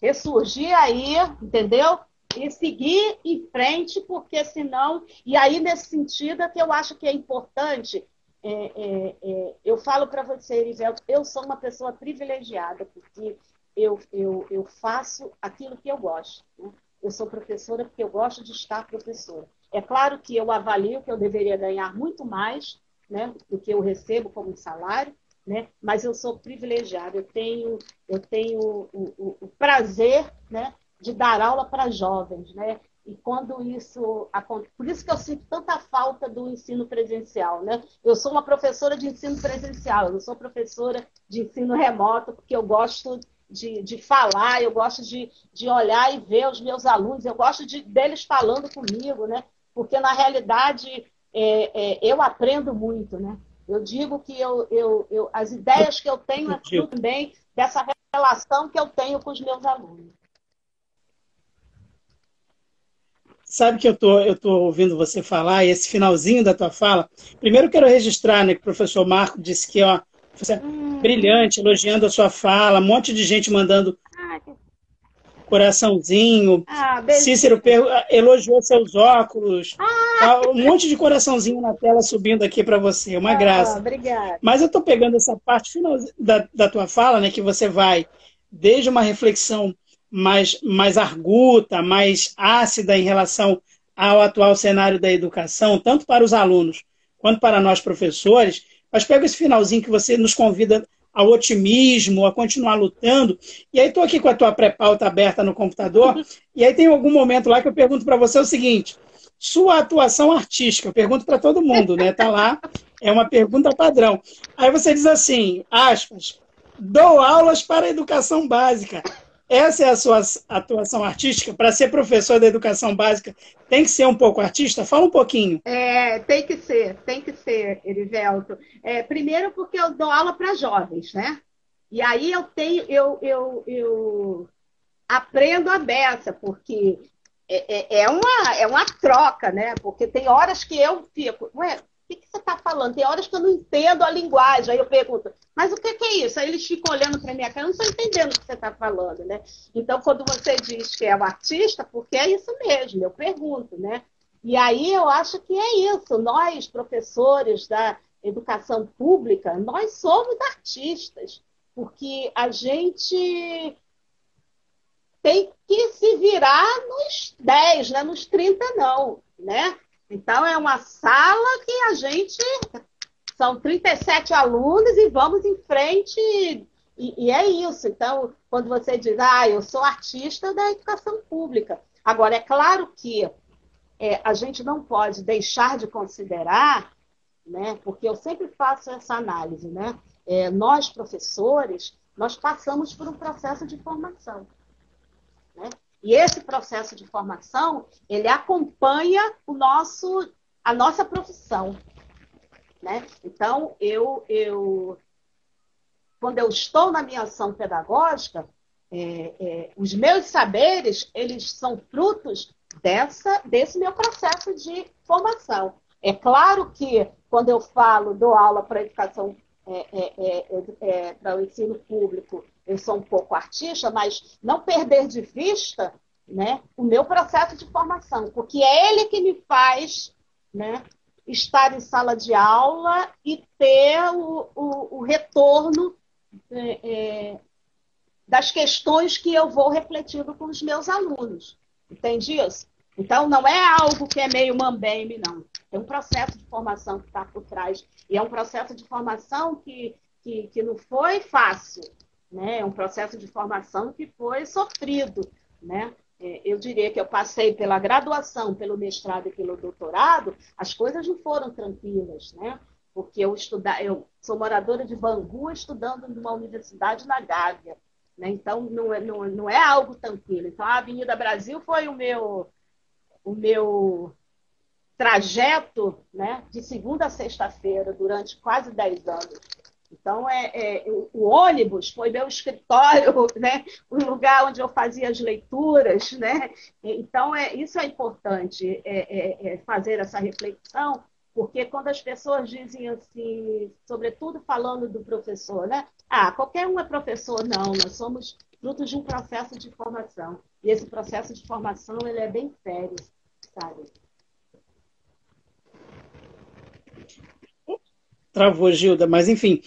S2: ressurgir aí, entendeu? E seguir em frente, porque senão. E aí, nesse sentido, é que eu acho que é importante. É, é, é, eu falo para você, Erivelto, eu sou uma pessoa privilegiada, porque eu, eu, eu faço aquilo que eu gosto. Né? Eu sou professora porque eu gosto de estar professora. É claro que eu avalio que eu deveria ganhar muito mais né, do que eu recebo como salário, né? mas eu sou privilegiada, eu tenho, eu tenho o, o, o prazer né, de dar aula para jovens, né? E quando isso acontece, por isso que eu sinto tanta falta do ensino presencial, né? Eu sou uma professora de ensino presencial, eu não sou professora de ensino remoto, porque eu gosto de, de falar, eu gosto de, de olhar e ver os meus alunos, eu gosto de, deles falando comigo, né? Porque na realidade é, é, eu aprendo muito, né? Eu digo que eu, eu, eu, as ideias que eu tenho é também dessa relação que eu tenho com os meus alunos.
S1: Sabe que eu tô, eu tô ouvindo você falar, e esse finalzinho da tua fala. Primeiro quero registrar, né, que o professor Marco disse que ó, você é hum. brilhante, elogiando a sua fala, um monte de gente mandando coraçãozinho. Ah, Cícero elogiou seus óculos. Ah. Tá, um monte de coraçãozinho na tela subindo aqui para você. Uma ah, graça.
S2: Obrigada.
S1: Mas eu estou pegando essa parte final da, da tua fala, né, que você vai desde uma reflexão mais, mais arguta, mais ácida em relação ao atual cenário da educação, tanto para os alunos quanto para nós professores, mas pega esse finalzinho que você nos convida ao otimismo, a continuar lutando. E aí estou aqui com a tua pré-pauta aberta no computador, e aí tem algum momento lá que eu pergunto para você o seguinte: sua atuação artística, eu pergunto para todo mundo, né? Tá lá, é uma pergunta padrão. Aí você diz assim, aspas, dou aulas para a educação básica. Essa é a sua atuação artística? Para ser professor da educação básica, tem que ser um pouco artista? Fala um pouquinho.
S2: É, tem que ser, tem que ser, Erivelto. É, primeiro porque eu dou aula para jovens, né? E aí eu tenho, eu, eu, eu aprendo a beça, porque é, é, é, uma, é uma troca, né? Porque tem horas que eu fico, ué, que, que você está falando? Tem horas que eu não entendo a linguagem. Aí eu pergunto, mas o que, que é isso? Aí eles ficam olhando para minha cara, eu não estou entendendo o que você está falando, né? Então, quando você diz que é um artista, porque é isso mesmo, eu pergunto, né? E aí eu acho que é isso. Nós, professores da educação pública, nós somos artistas, porque a gente tem que se virar nos 10, né? nos 30 não, né? Então, é uma sala que a gente. São 37 alunos e vamos em frente. E, e é isso. Então, quando você diz, ah, eu sou artista da educação pública. Agora, é claro que é, a gente não pode deixar de considerar, né, porque eu sempre faço essa análise, né? É, nós, professores, nós passamos por um processo de formação. E esse processo de formação, ele acompanha o nosso, a nossa profissão. Né? Então, eu, eu, quando eu estou na minha ação pedagógica, é, é, os meus saberes, eles são frutos dessa, desse meu processo de formação. É claro que, quando eu falo, dou aula para educação, é, é, é, é, para o ensino público, eu sou um pouco artista, mas não perder de vista né, o meu processo de formação, porque é ele que me faz né, estar em sala de aula e ter o, o, o retorno é, é, das questões que eu vou refletindo com os meus alunos. Entende isso? Então, não é algo que é meio mambembe, não. É um processo de formação que está por trás. E é um processo de formação que, que, que não foi fácil, né? Um processo de formação que foi sofrido, né? É, eu diria que eu passei pela graduação, pelo mestrado e pelo doutorado, as coisas não foram tranquilas, né? Porque eu estudar, eu sou moradora de Bangu, estudando numa universidade na Gávea, né? Então não é, não, não é algo tranquilo. Então a Avenida Brasil foi o meu o meu trajeto, né, de segunda a sexta-feira durante quase 10 anos. Então, é, é, o ônibus foi meu escritório, <laughs> né? o lugar onde eu fazia as leituras. Né? Então, é, isso é importante, é, é, é, fazer essa reflexão, porque quando as pessoas dizem assim, sobretudo falando do professor, né? Ah, qualquer um é professor. Não, nós somos frutos de um processo de formação. E esse processo de formação ele é bem sério, sabe?
S1: Travou, Gilda, mas enfim,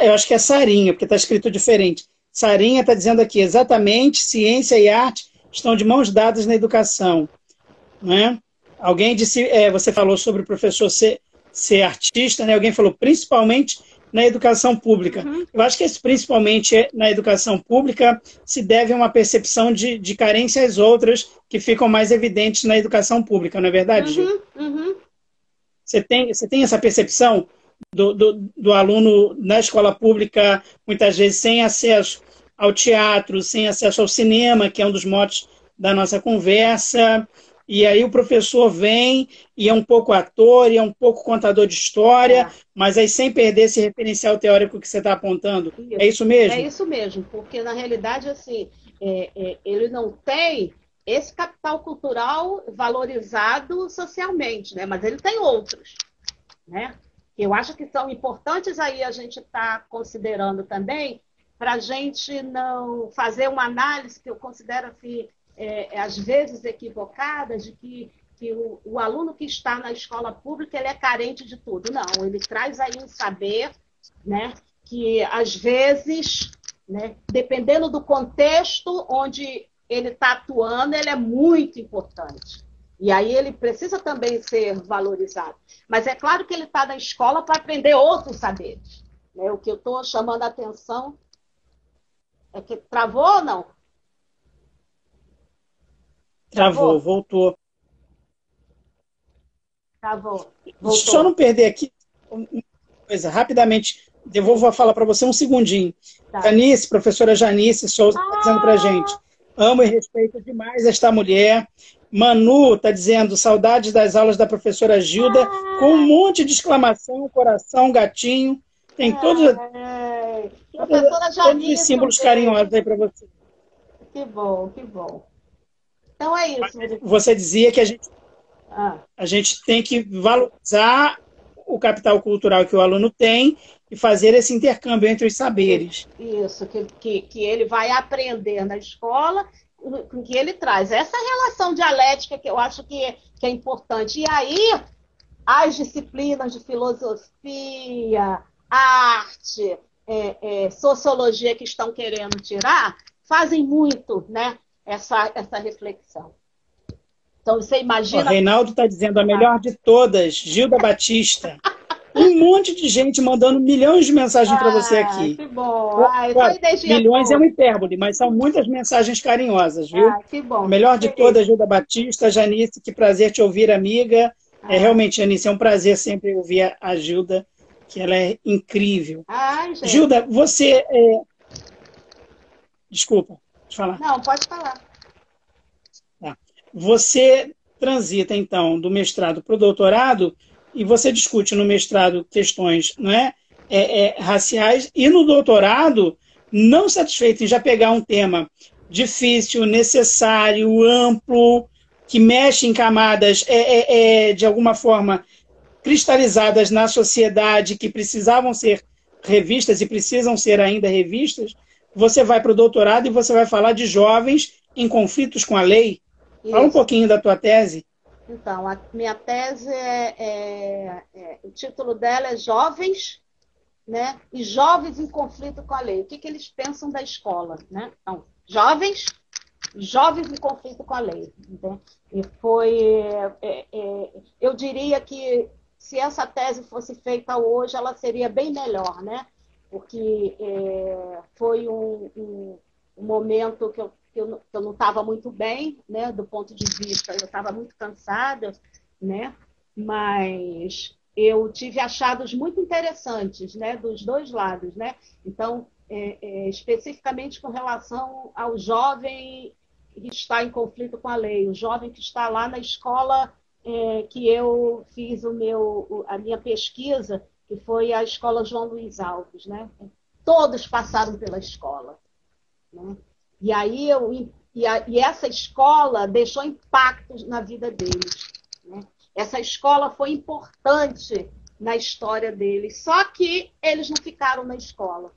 S1: eu acho que é Sarinha, porque está escrito diferente. Sarinha está dizendo aqui, exatamente, ciência e arte estão de mãos dadas na educação. Né? Alguém disse, é, você falou sobre o professor ser, ser artista, né? alguém falou principalmente na educação pública. Uhum. Eu acho que esse principalmente na educação pública se deve a uma percepção de, de carências outras que ficam mais evidentes na educação pública, não é verdade, Gil? Uhum. Uhum. Você, tem, você tem essa percepção? Do, do, do aluno na escola pública, muitas vezes sem acesso ao teatro, sem acesso ao cinema, que é um dos motes da nossa conversa. E aí o professor vem e é um pouco ator, e é um pouco contador de história, é. mas aí sem perder esse referencial teórico que você está apontando. Isso. É isso mesmo?
S2: É isso mesmo, porque na realidade, assim, é, é, ele não tem esse capital cultural valorizado socialmente, né? mas ele tem outros. Né? Eu acho que são importantes aí a gente estar tá considerando também para a gente não fazer uma análise que eu considero assim, é, às vezes equivocada, de que, que o, o, aluno que está na escola pública ele é carente de tudo. Não, ele traz aí um saber, né, que às vezes, né, dependendo do contexto onde ele está atuando, ele é muito importante. E aí ele precisa também ser valorizado. Mas é claro que ele está na escola para aprender outros saberes. Né? O que eu estou chamando a atenção é que travou ou não?
S1: Travou, travou voltou.
S2: Travou.
S1: Voltou. Só não perder aqui uma coisa, rapidamente. Devolvo a fala para você um segundinho. Tá. Janice, professora Janice Souza, está ah! dizendo para gente. Amo e respeito demais esta mulher. Manu está dizendo saudades das aulas da professora Gilda, com um monte de exclamação, coração, gatinho. Tem todos, é. todos, todos os símbolos também. carinhosos aí para você.
S2: Que bom, que bom. Então é isso.
S1: Você dizia que a gente, ah. a gente tem que valorizar o capital cultural que o aluno tem e fazer esse intercâmbio entre os saberes.
S2: Isso, que, que, que ele vai aprender na escola com que ele traz. Essa relação dialética que eu acho que, que é importante. E aí, as disciplinas de filosofia, arte, é, é, sociologia que estão querendo tirar, fazem muito né, essa, essa reflexão. Então, você imagina.
S1: O Reinaldo está dizendo a melhor de todas, Gilda Batista. <laughs> um monte de gente mandando milhões de mensagens para você ah, aqui.
S2: Que bom. Ah,
S1: milhões é uma hipérbole, mas são muitas mensagens carinhosas, viu? Ah,
S2: que bom.
S1: A melhor de todas, Gilda Batista, Janice, que prazer te ouvir, amiga. É ah. É realmente, Janice, é um prazer sempre ouvir a Gilda, que ela é incrível.
S2: Ai, gente.
S1: Gilda, você. É... Desculpa,
S2: pode falar. Não, pode falar.
S1: Tá. Você transita, então, do mestrado para o doutorado e você discute no mestrado questões não é, é, é, raciais e no doutorado, não satisfeito em já pegar um tema difícil, necessário, amplo, que mexe em camadas é, é, é, de alguma forma cristalizadas na sociedade que precisavam ser revistas e precisam ser ainda revistas, você vai para o doutorado e você vai falar de jovens em conflitos com a lei. Isso. Fala um pouquinho da tua tese.
S2: Então, a minha tese é, é, é, o título dela é Jovens, né? E jovens em conflito com a lei. O que, que eles pensam da escola, né? Então, jovens, jovens em conflito com a lei. Né? E foi, é, é, eu diria que se essa tese fosse feita hoje, ela seria bem melhor, né? Porque é, foi um, um, um momento que eu que eu, eu não estava muito bem, né, do ponto de vista, eu estava muito cansada, né, mas eu tive achados muito interessantes, né, dos dois lados, né, então, é, é, especificamente com relação ao jovem que está em conflito com a lei, o jovem que está lá na escola é, que eu fiz o meu, a minha pesquisa, que foi a escola João Luiz Alves, né, todos passaram pela escola, né? E aí eu e, a, e essa escola deixou impactos na vida deles. Né? Essa escola foi importante na história deles. Só que eles não ficaram na escola.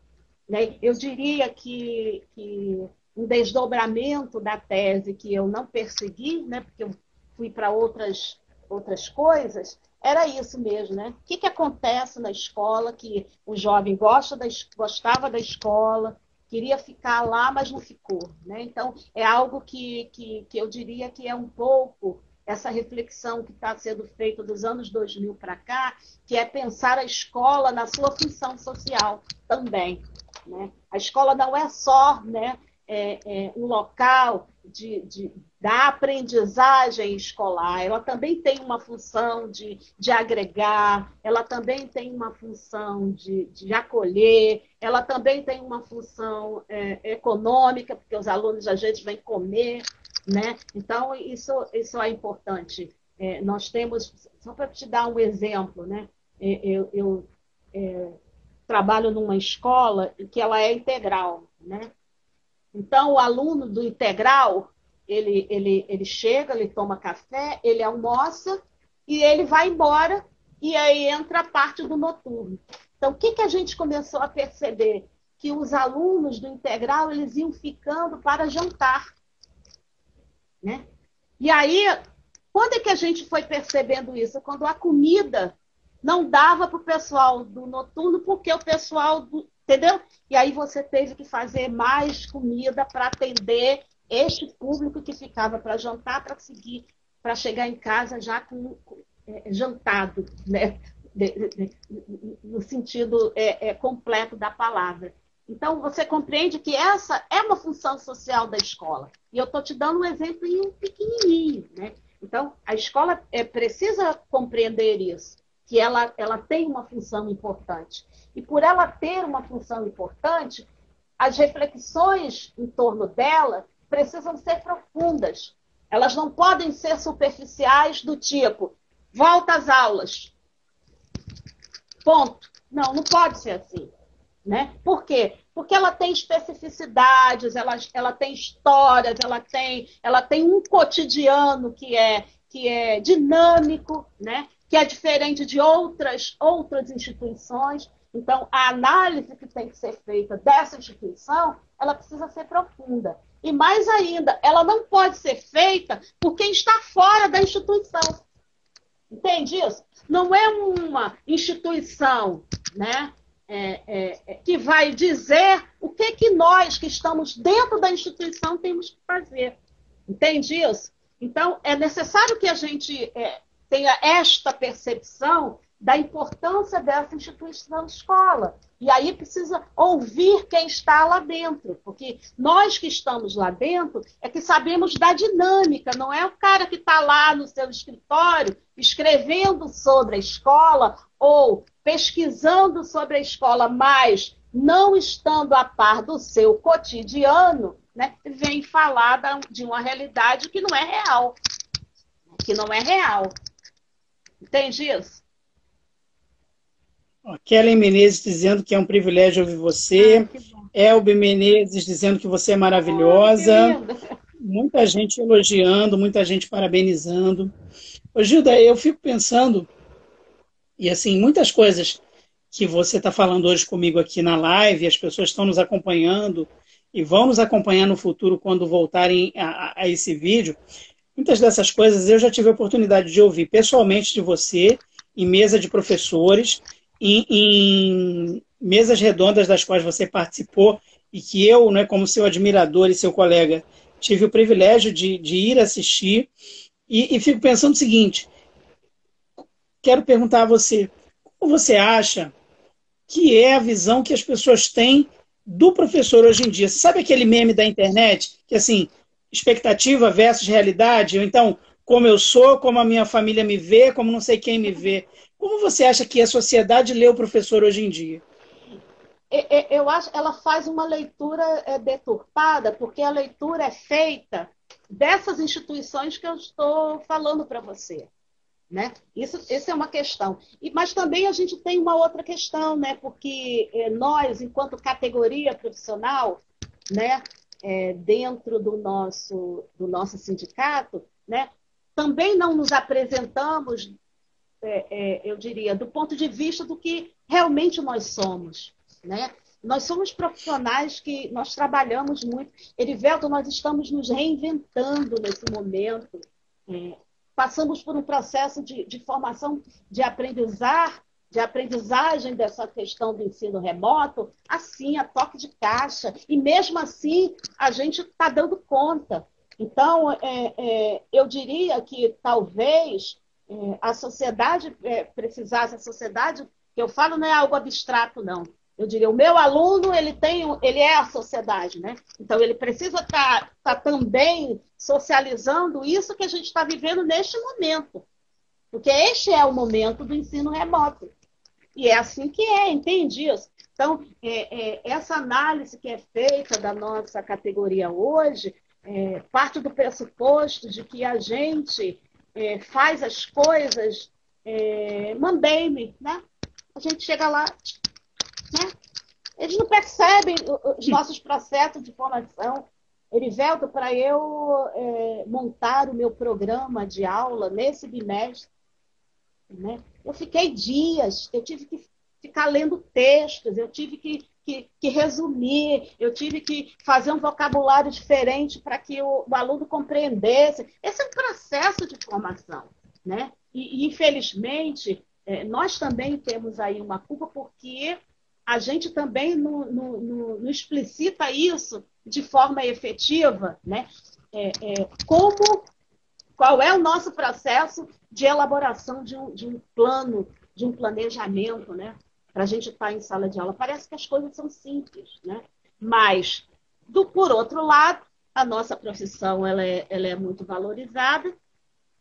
S2: Né? Eu diria que, que um desdobramento da tese que eu não persegui, né? porque eu fui para outras, outras coisas, era isso mesmo, né? O que, que acontece na escola que o jovem gosta da, gostava da escola, queria ficar lá, mas não ficou. Né? Então, é algo que, que, que eu diria que é um pouco essa reflexão que está sendo feita dos anos 2000 para cá, que é pensar a escola na sua função social também. Né? A escola não é só né, é, é um local de, de, da aprendizagem escolar, ela também tem uma função de, de agregar, ela também tem uma função de, de acolher, ela também tem uma função é, econômica, porque os alunos às vezes vêm comer, né? Então, isso, isso é importante. É, nós temos, só para te dar um exemplo, né? É, eu, eu é, trabalho numa escola que ela é integral, né? Então, o aluno do integral, ele, ele, ele chega, ele toma café, ele almoça e ele vai embora e aí entra a parte do noturno. Então, o que, que a gente começou a perceber? que os alunos do integral eles iam ficando para jantar. Né? E aí, quando é que a gente foi percebendo isso? Quando a comida não dava para o pessoal do noturno, porque o pessoal do. Entendeu? E aí você teve que fazer mais comida para atender este público que ficava para jantar, para seguir, para chegar em casa já com, com é, jantado, né? De, de, de, no sentido é, é, completo da palavra. Então, você compreende que essa é uma função social da escola. E eu estou te dando um exemplo em um pequenininho. Né? Então, a escola é, precisa compreender isso, que ela, ela tem uma função importante. E por ela ter uma função importante, as reflexões em torno dela precisam ser profundas. Elas não podem ser superficiais do tipo, volta às aulas. Ponto. Não, não pode ser assim. Né? Por quê? Porque ela tem especificidades, ela, ela tem histórias, ela tem, ela tem um cotidiano que é, que é dinâmico, né? que é diferente de outras, outras instituições. Então, a análise que tem que ser feita dessa instituição, ela precisa ser profunda. E mais ainda, ela não pode ser feita por quem está fora da instituição. Entende isso? Não é uma instituição né, é, é, é, que vai dizer o que, que nós que estamos dentro da instituição temos que fazer. Entende isso? Então, é necessário que a gente é, tenha esta percepção da importância dessa instituição escola. E aí precisa ouvir quem está lá dentro, porque nós que estamos lá dentro é que sabemos da dinâmica, não é o cara que está lá no seu escritório escrevendo sobre a escola ou pesquisando sobre a escola, mas não estando a par do seu cotidiano, né, vem falar de uma realidade que não é real. Que não é real. Entende isso?
S1: Kellen Menezes dizendo que é um privilégio ouvir você. Ah, Elbe Menezes dizendo que você é maravilhosa. Muita gente elogiando, muita gente parabenizando. Ô, Gilda, eu fico pensando, e assim, muitas coisas que você está falando hoje comigo aqui na live, as pessoas estão nos acompanhando e vão nos acompanhar no futuro quando voltarem a, a esse vídeo. Muitas dessas coisas eu já tive a oportunidade de ouvir pessoalmente de você, em mesa de professores, em, em mesas redondas das quais você participou e que eu, né, como seu admirador e seu colega, tive o privilégio de, de ir assistir. E, e, fico pensando o seguinte: quero perguntar a você, como você acha que é a visão que as pessoas têm do professor hoje em dia? Você sabe aquele meme da internet que assim, expectativa versus realidade, ou então como eu sou, como a minha família me vê, como não sei quem me vê. Como você acha que a sociedade lê o professor hoje em dia?
S2: Eu acho ela faz uma leitura é, deturpada, porque a leitura é feita dessas instituições que eu estou falando para você. Né? Isso, essa é uma questão. E, mas também a gente tem uma outra questão, né? porque é, nós, enquanto categoria profissional, né? É, dentro do nosso, do nosso sindicato, né? também não nos apresentamos é, é, eu diria, do ponto de vista do que realmente nós somos. Né? Nós somos profissionais que nós trabalhamos muito. Erivelto, nós estamos nos reinventando nesse momento. É, passamos por um processo de, de formação, de aprendizar, de aprendizagem dessa questão do ensino remoto, assim, a toque de caixa. E mesmo assim, a gente está dando conta. Então, é, é, eu diria que talvez a sociedade é, precisasse, a sociedade, que eu falo não é algo abstrato, não. Eu diria, o meu aluno, ele tem, ele é a sociedade, né? Então, ele precisa estar tá, tá também socializando isso que a gente está vivendo neste momento. Porque este é o momento do ensino remoto. E é assim que é, entende isso? Então, é, é, essa análise que é feita da nossa categoria hoje é, parte do pressuposto de que a gente é, faz as coisas é, mambeme, né? A gente chega lá, né? Eles não percebem os nossos processos de formação. Erivelto, para eu é, montar o meu programa de aula nesse bimestre, né? Eu fiquei dias, eu tive que ficar lendo textos, eu tive que, que que, resumir, eu tive que fazer um vocabulário diferente para que o, o, aluno compreendesse. Esse é um processo de formação. Né? E, e infelizmente, é, nós também temos aí uma culpa porque a gente também não explicita isso de forma efetiva, né? É, é, como, qual é o nosso processo de elaboração de um, de um plano, de um planejamento, né? Para a gente estar tá em sala de aula. Parece que as coisas são simples, né? Mas, do, por outro lado, a nossa profissão ela é, ela é muito valorizada,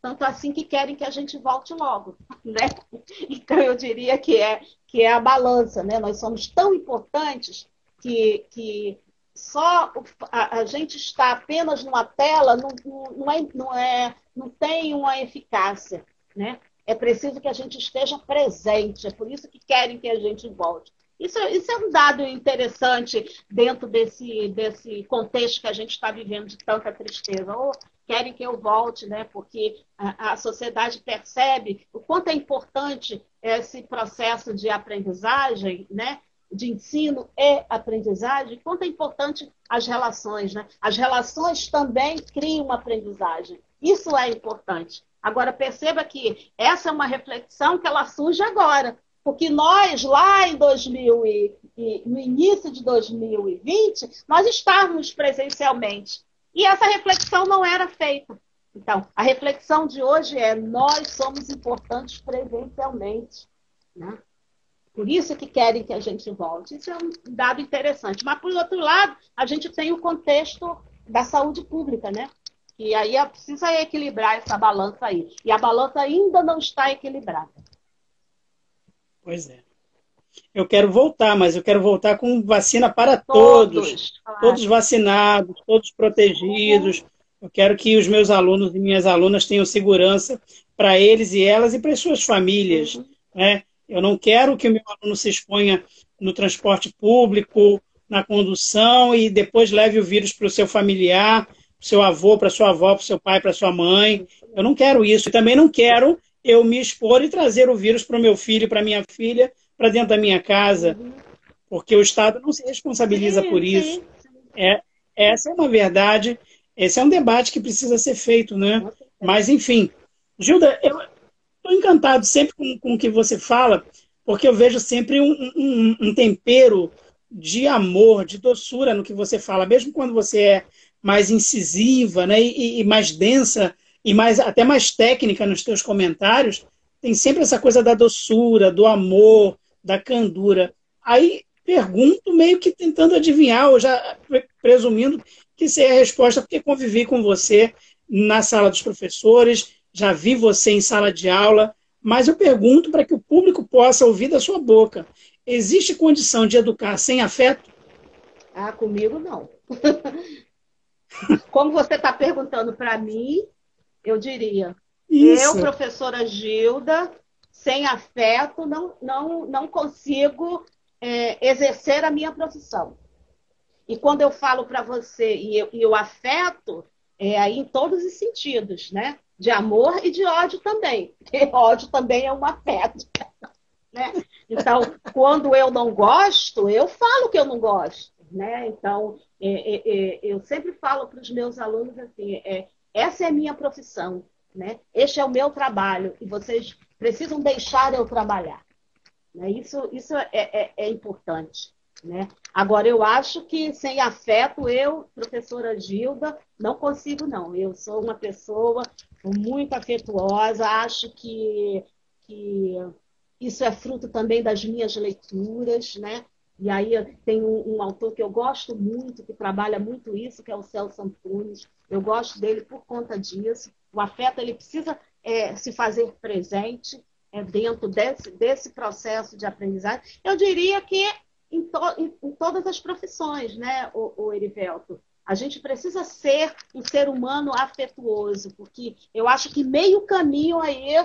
S2: tanto assim que querem que a gente volte logo, <laughs> né? Então eu diria que é que é a balança, né? Nós somos tão importantes que, que só a, a gente está apenas numa tela não, não, é, não, é, não tem uma eficácia, né? É preciso que a gente esteja presente, é por isso que querem que a gente volte. Isso, isso é um dado interessante dentro desse, desse contexto que a gente está vivendo de tanta tristeza. Ou querem que eu volte, né? Porque a, a sociedade percebe o quanto é importante esse processo de aprendizagem, né? de ensino e aprendizagem, quanto é importante as relações. Né? As relações também criam uma aprendizagem. Isso é importante. Agora, perceba que essa é uma reflexão que ela surge agora. Porque nós, lá em 2000 e, e, no início de 2020, nós estávamos presencialmente. E essa reflexão não era feita. Então, a reflexão de hoje é: nós somos importantes presencialmente. Né? Por isso que querem que a gente volte. Isso é um dado interessante. Mas, por outro lado, a gente tem o contexto da saúde pública, né? E aí é, precisa equilibrar essa balança aí. E a balança ainda não está equilibrada.
S1: Pois é. Eu quero voltar, mas eu quero voltar com vacina para todos. Todos, claro. todos vacinados, todos protegidos. Eu quero que os meus alunos e minhas alunas tenham segurança para eles e elas e para as suas famílias. Uhum. Né? Eu não quero que o meu aluno se exponha no transporte público, na condução e depois leve o vírus para o seu familiar, seu avô, para sua avó, para o seu pai, para sua mãe. Eu não quero isso. E também não quero eu me expor e trazer o vírus para o meu filho, para minha filha, para dentro da minha casa, porque o Estado não se responsabiliza por isso. É, essa é uma verdade. Esse é um debate que precisa ser feito, né? Mas, enfim. Gilda, eu, estou encantado sempre com, com o que você fala, porque eu vejo sempre um, um, um, tempero de amor, de doçura no que você fala, mesmo quando você é mais incisiva né, e, e mais densa e mais até mais técnica nos seus comentários, tem sempre essa coisa da doçura, do amor, da candura. Aí pergunto meio que tentando adivinhar, ou já presumindo que seja a resposta, porque convivi com você na sala dos professores, já vi você em sala de aula, mas eu pergunto para que o público possa ouvir da sua boca. Existe condição de educar sem afeto?
S2: Ah, comigo não. <laughs> Como você está perguntando para mim, eu diria. Isso. Eu, professora Gilda, sem afeto, não, não, não consigo é, exercer a minha profissão. E quando eu falo para você, e, eu, e o afeto, é aí em todos os sentidos, né? de amor e de ódio também, porque <laughs> ódio também é um afeto. <laughs> Né? Então, quando eu não gosto, eu falo que eu não gosto. Né? Então, é, é, é, eu sempre falo para os meus alunos assim: é, essa é a minha profissão, né? este é o meu trabalho, e vocês precisam deixar eu trabalhar. Né? Isso, isso é, é, é importante. Né? Agora, eu acho que sem afeto, eu, professora Gilda, não consigo, não. Eu sou uma pessoa muito afetuosa, acho que, que isso é fruto também das minhas leituras, né? E aí tem um, um, autor que eu gosto muito, que trabalha muito isso, que é o Celso Antunes. Eu gosto dele por conta disso. O afeto ele precisa é, se fazer presente é, dentro desse, desse processo de aprendizagem. Eu diria que em, to, em, em todas as profissões, né, o, o Erivelto? A gente precisa ser um ser humano afetuoso, porque eu acho que meio caminho aí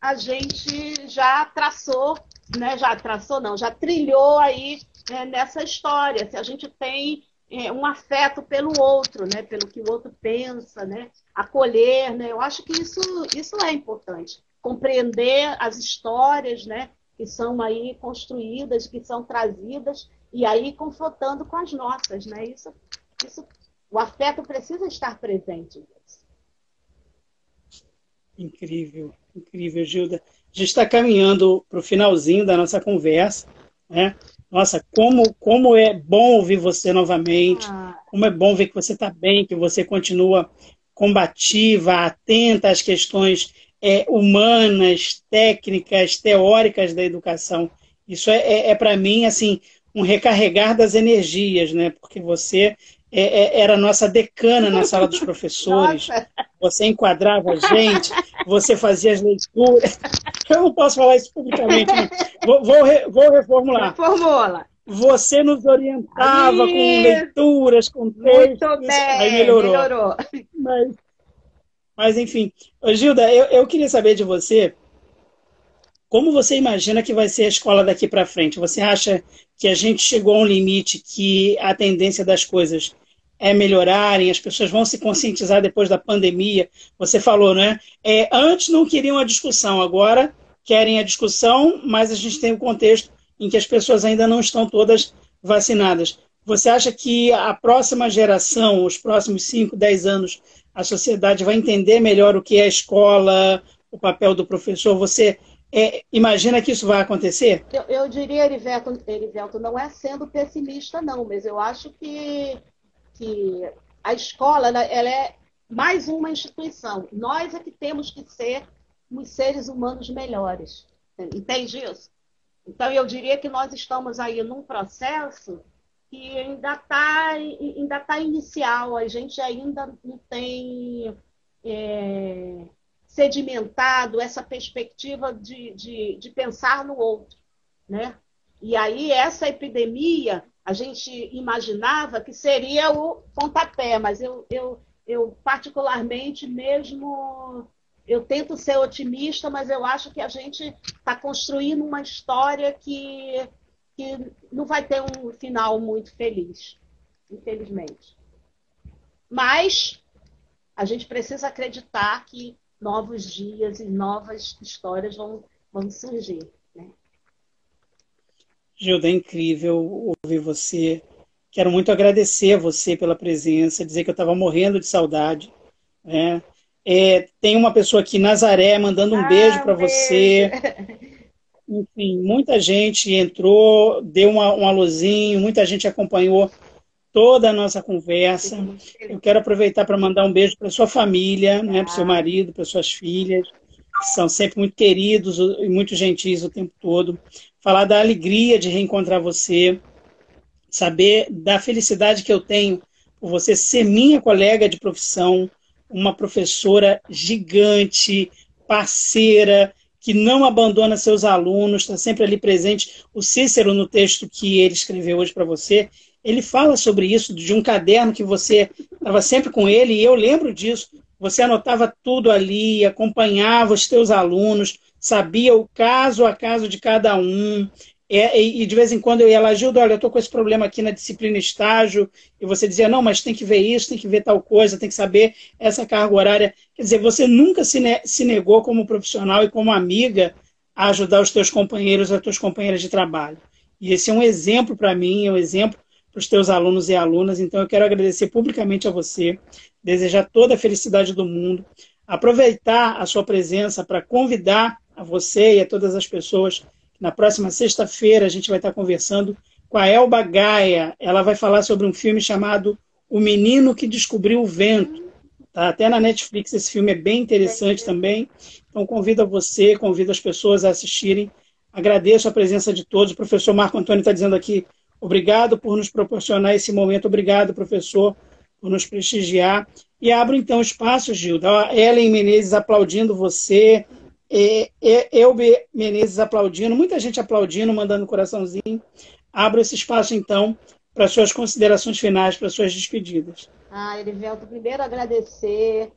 S2: a gente já traçou, né? Já traçou, não, já trilhou aí é, nessa história. Se a gente tem é, um afeto pelo outro, né? Pelo que o outro pensa, né? Acolher, né? Eu acho que isso, isso é importante. Compreender as histórias, né? que são aí construídas, que são trazidas e aí confrontando com as nossas, né? Isso, isso, o afeto precisa estar presente.
S1: Incrível, incrível, Gilda. A gente está caminhando para o finalzinho da nossa conversa, né? Nossa, como, como é bom ouvir você novamente, ah. como é bom ver que você está bem, que você continua combativa, atenta às questões é, humanas, técnicas, teóricas da educação. Isso é, é, é para mim, assim, um recarregar das energias, né? Porque você é, é, era a nossa decana na sala dos <laughs> professores. Nossa. Você enquadrava a gente, você fazia as leituras. Eu não posso falar isso publicamente. Não. Vou, vou, vou reformular.
S2: Reformula.
S1: Você nos orientava isso. com leituras, com textos. Muito bem, aí melhorou. melhorou. Mas, mas enfim. Gilda, eu, eu queria saber de você como você imagina que vai ser a escola daqui para frente? Você acha que a gente chegou a um limite que a tendência das coisas é melhorarem, as pessoas vão se conscientizar depois da pandemia? Você falou, né? É, antes não queriam a discussão, agora querem a discussão, mas a gente tem um contexto em que as pessoas ainda não estão todas vacinadas. Você acha que a próxima geração, os próximos 5, 10 anos, a sociedade vai entender melhor o que é a escola, o papel do professor? Você é, imagina que isso vai acontecer?
S2: Eu, eu diria, Erivelto, não é sendo pessimista, não, mas eu acho que, que a escola ela é mais uma instituição. Nós é que temos que ser os seres humanos melhores. Entende isso? Então, eu diria que nós estamos aí num processo que ainda está ainda tá inicial, a gente ainda não tem. É sedimentado essa perspectiva de, de, de pensar no outro. Né? E aí, essa epidemia, a gente imaginava que seria o pontapé, mas eu, eu, eu particularmente, mesmo eu tento ser otimista, mas eu acho que a gente está construindo uma história que, que não vai ter um final muito feliz, infelizmente. Mas a gente precisa acreditar que novos dias e novas histórias vão, vão surgir.
S1: Gilda, é incrível ouvir você. Quero muito agradecer a você pela presença, dizer que eu estava morrendo de saudade. Né? É, tem uma pessoa aqui, Nazaré, mandando um ah, beijo para você. <laughs> Enfim, muita gente entrou, deu uma, um alôzinho, muita gente acompanhou toda a nossa conversa. Eu quero aproveitar para mandar um beijo para sua família, né, para seu marido, para suas filhas, são sempre muito queridos e muito gentis o tempo todo. Falar da alegria de reencontrar você, saber da felicidade que eu tenho por você ser minha colega de profissão, uma professora gigante, parceira, que não abandona seus alunos, está sempre ali presente. O Cícero, no texto que ele escreveu hoje para você, ele fala sobre isso, de um caderno que você estava sempre com ele, e eu lembro disso. Você anotava tudo ali, acompanhava os teus alunos, sabia o caso a caso de cada um. É, e de vez em quando eu ia lá, Gildo, olha, eu estou com esse problema aqui na disciplina estágio, e você dizia, não, mas tem que ver isso, tem que ver tal coisa, tem que saber essa carga horária. Quer dizer, você nunca se, ne se negou como profissional e como amiga a ajudar os teus companheiros, as tuas companheiras de trabalho. E esse é um exemplo para mim, é um exemplo para os teus alunos e alunas. Então, eu quero agradecer publicamente a você, desejar toda a felicidade do mundo, aproveitar a sua presença para convidar a você e a todas as pessoas. Na próxima sexta-feira, a gente vai estar conversando com a Elba Gaia. Ela vai falar sobre um filme chamado O Menino que Descobriu o Vento. Tá até na Netflix esse filme é bem interessante também. Então convido a você, convido as pessoas a assistirem. Agradeço a presença de todos. O professor Marco Antônio está dizendo aqui Obrigado por nos proporcionar esse momento. Obrigado, professor, por nos prestigiar. E abro então espaço, Gilda. Ellen Menezes aplaudindo você. Elbe Menezes aplaudindo. Muita gente aplaudindo, mandando coraçãozinho. Abro esse espaço então para suas considerações finais, para suas despedidas.
S2: Ah, Erivelto, primeiro agradecer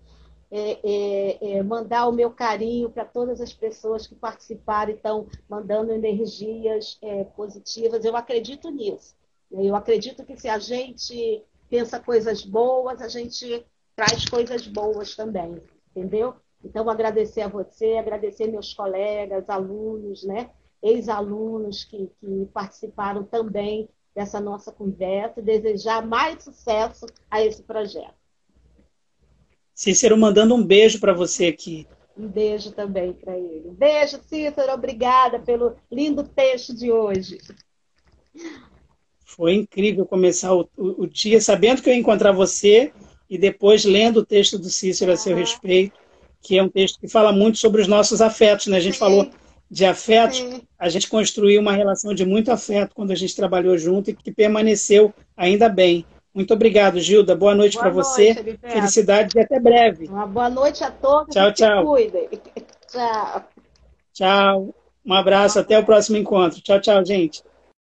S2: é, é, é, mandar o meu carinho para todas as pessoas que participaram e estão mandando energias é, positivas. Eu acredito nisso. Eu acredito que se a gente pensa coisas boas, a gente traz coisas boas também, entendeu? Então, agradecer a você, agradecer meus colegas, alunos, né? ex-alunos que, que participaram também dessa nossa conversa e desejar mais sucesso a esse projeto.
S1: Cícero mandando um beijo para você aqui.
S2: Um beijo também para ele. Um beijo, Cícero. Obrigada pelo lindo texto de hoje.
S1: Foi incrível começar o, o, o dia sabendo que eu ia encontrar você e depois lendo o texto do Cícero a seu respeito, que é um texto que fala muito sobre os nossos afetos. Né? A gente Sim. falou de afetos, Sim. a gente construiu uma relação de muito afeto quando a gente trabalhou junto e que permaneceu ainda bem. Muito obrigado, Gilda. Boa noite para você. Felicidade Felicidades e até breve.
S2: Uma boa noite a todos.
S1: Tchau, tchau.
S2: Cuidem. Tchau.
S1: Tchau. Um abraço. Até o próximo encontro. Tchau, tchau, gente.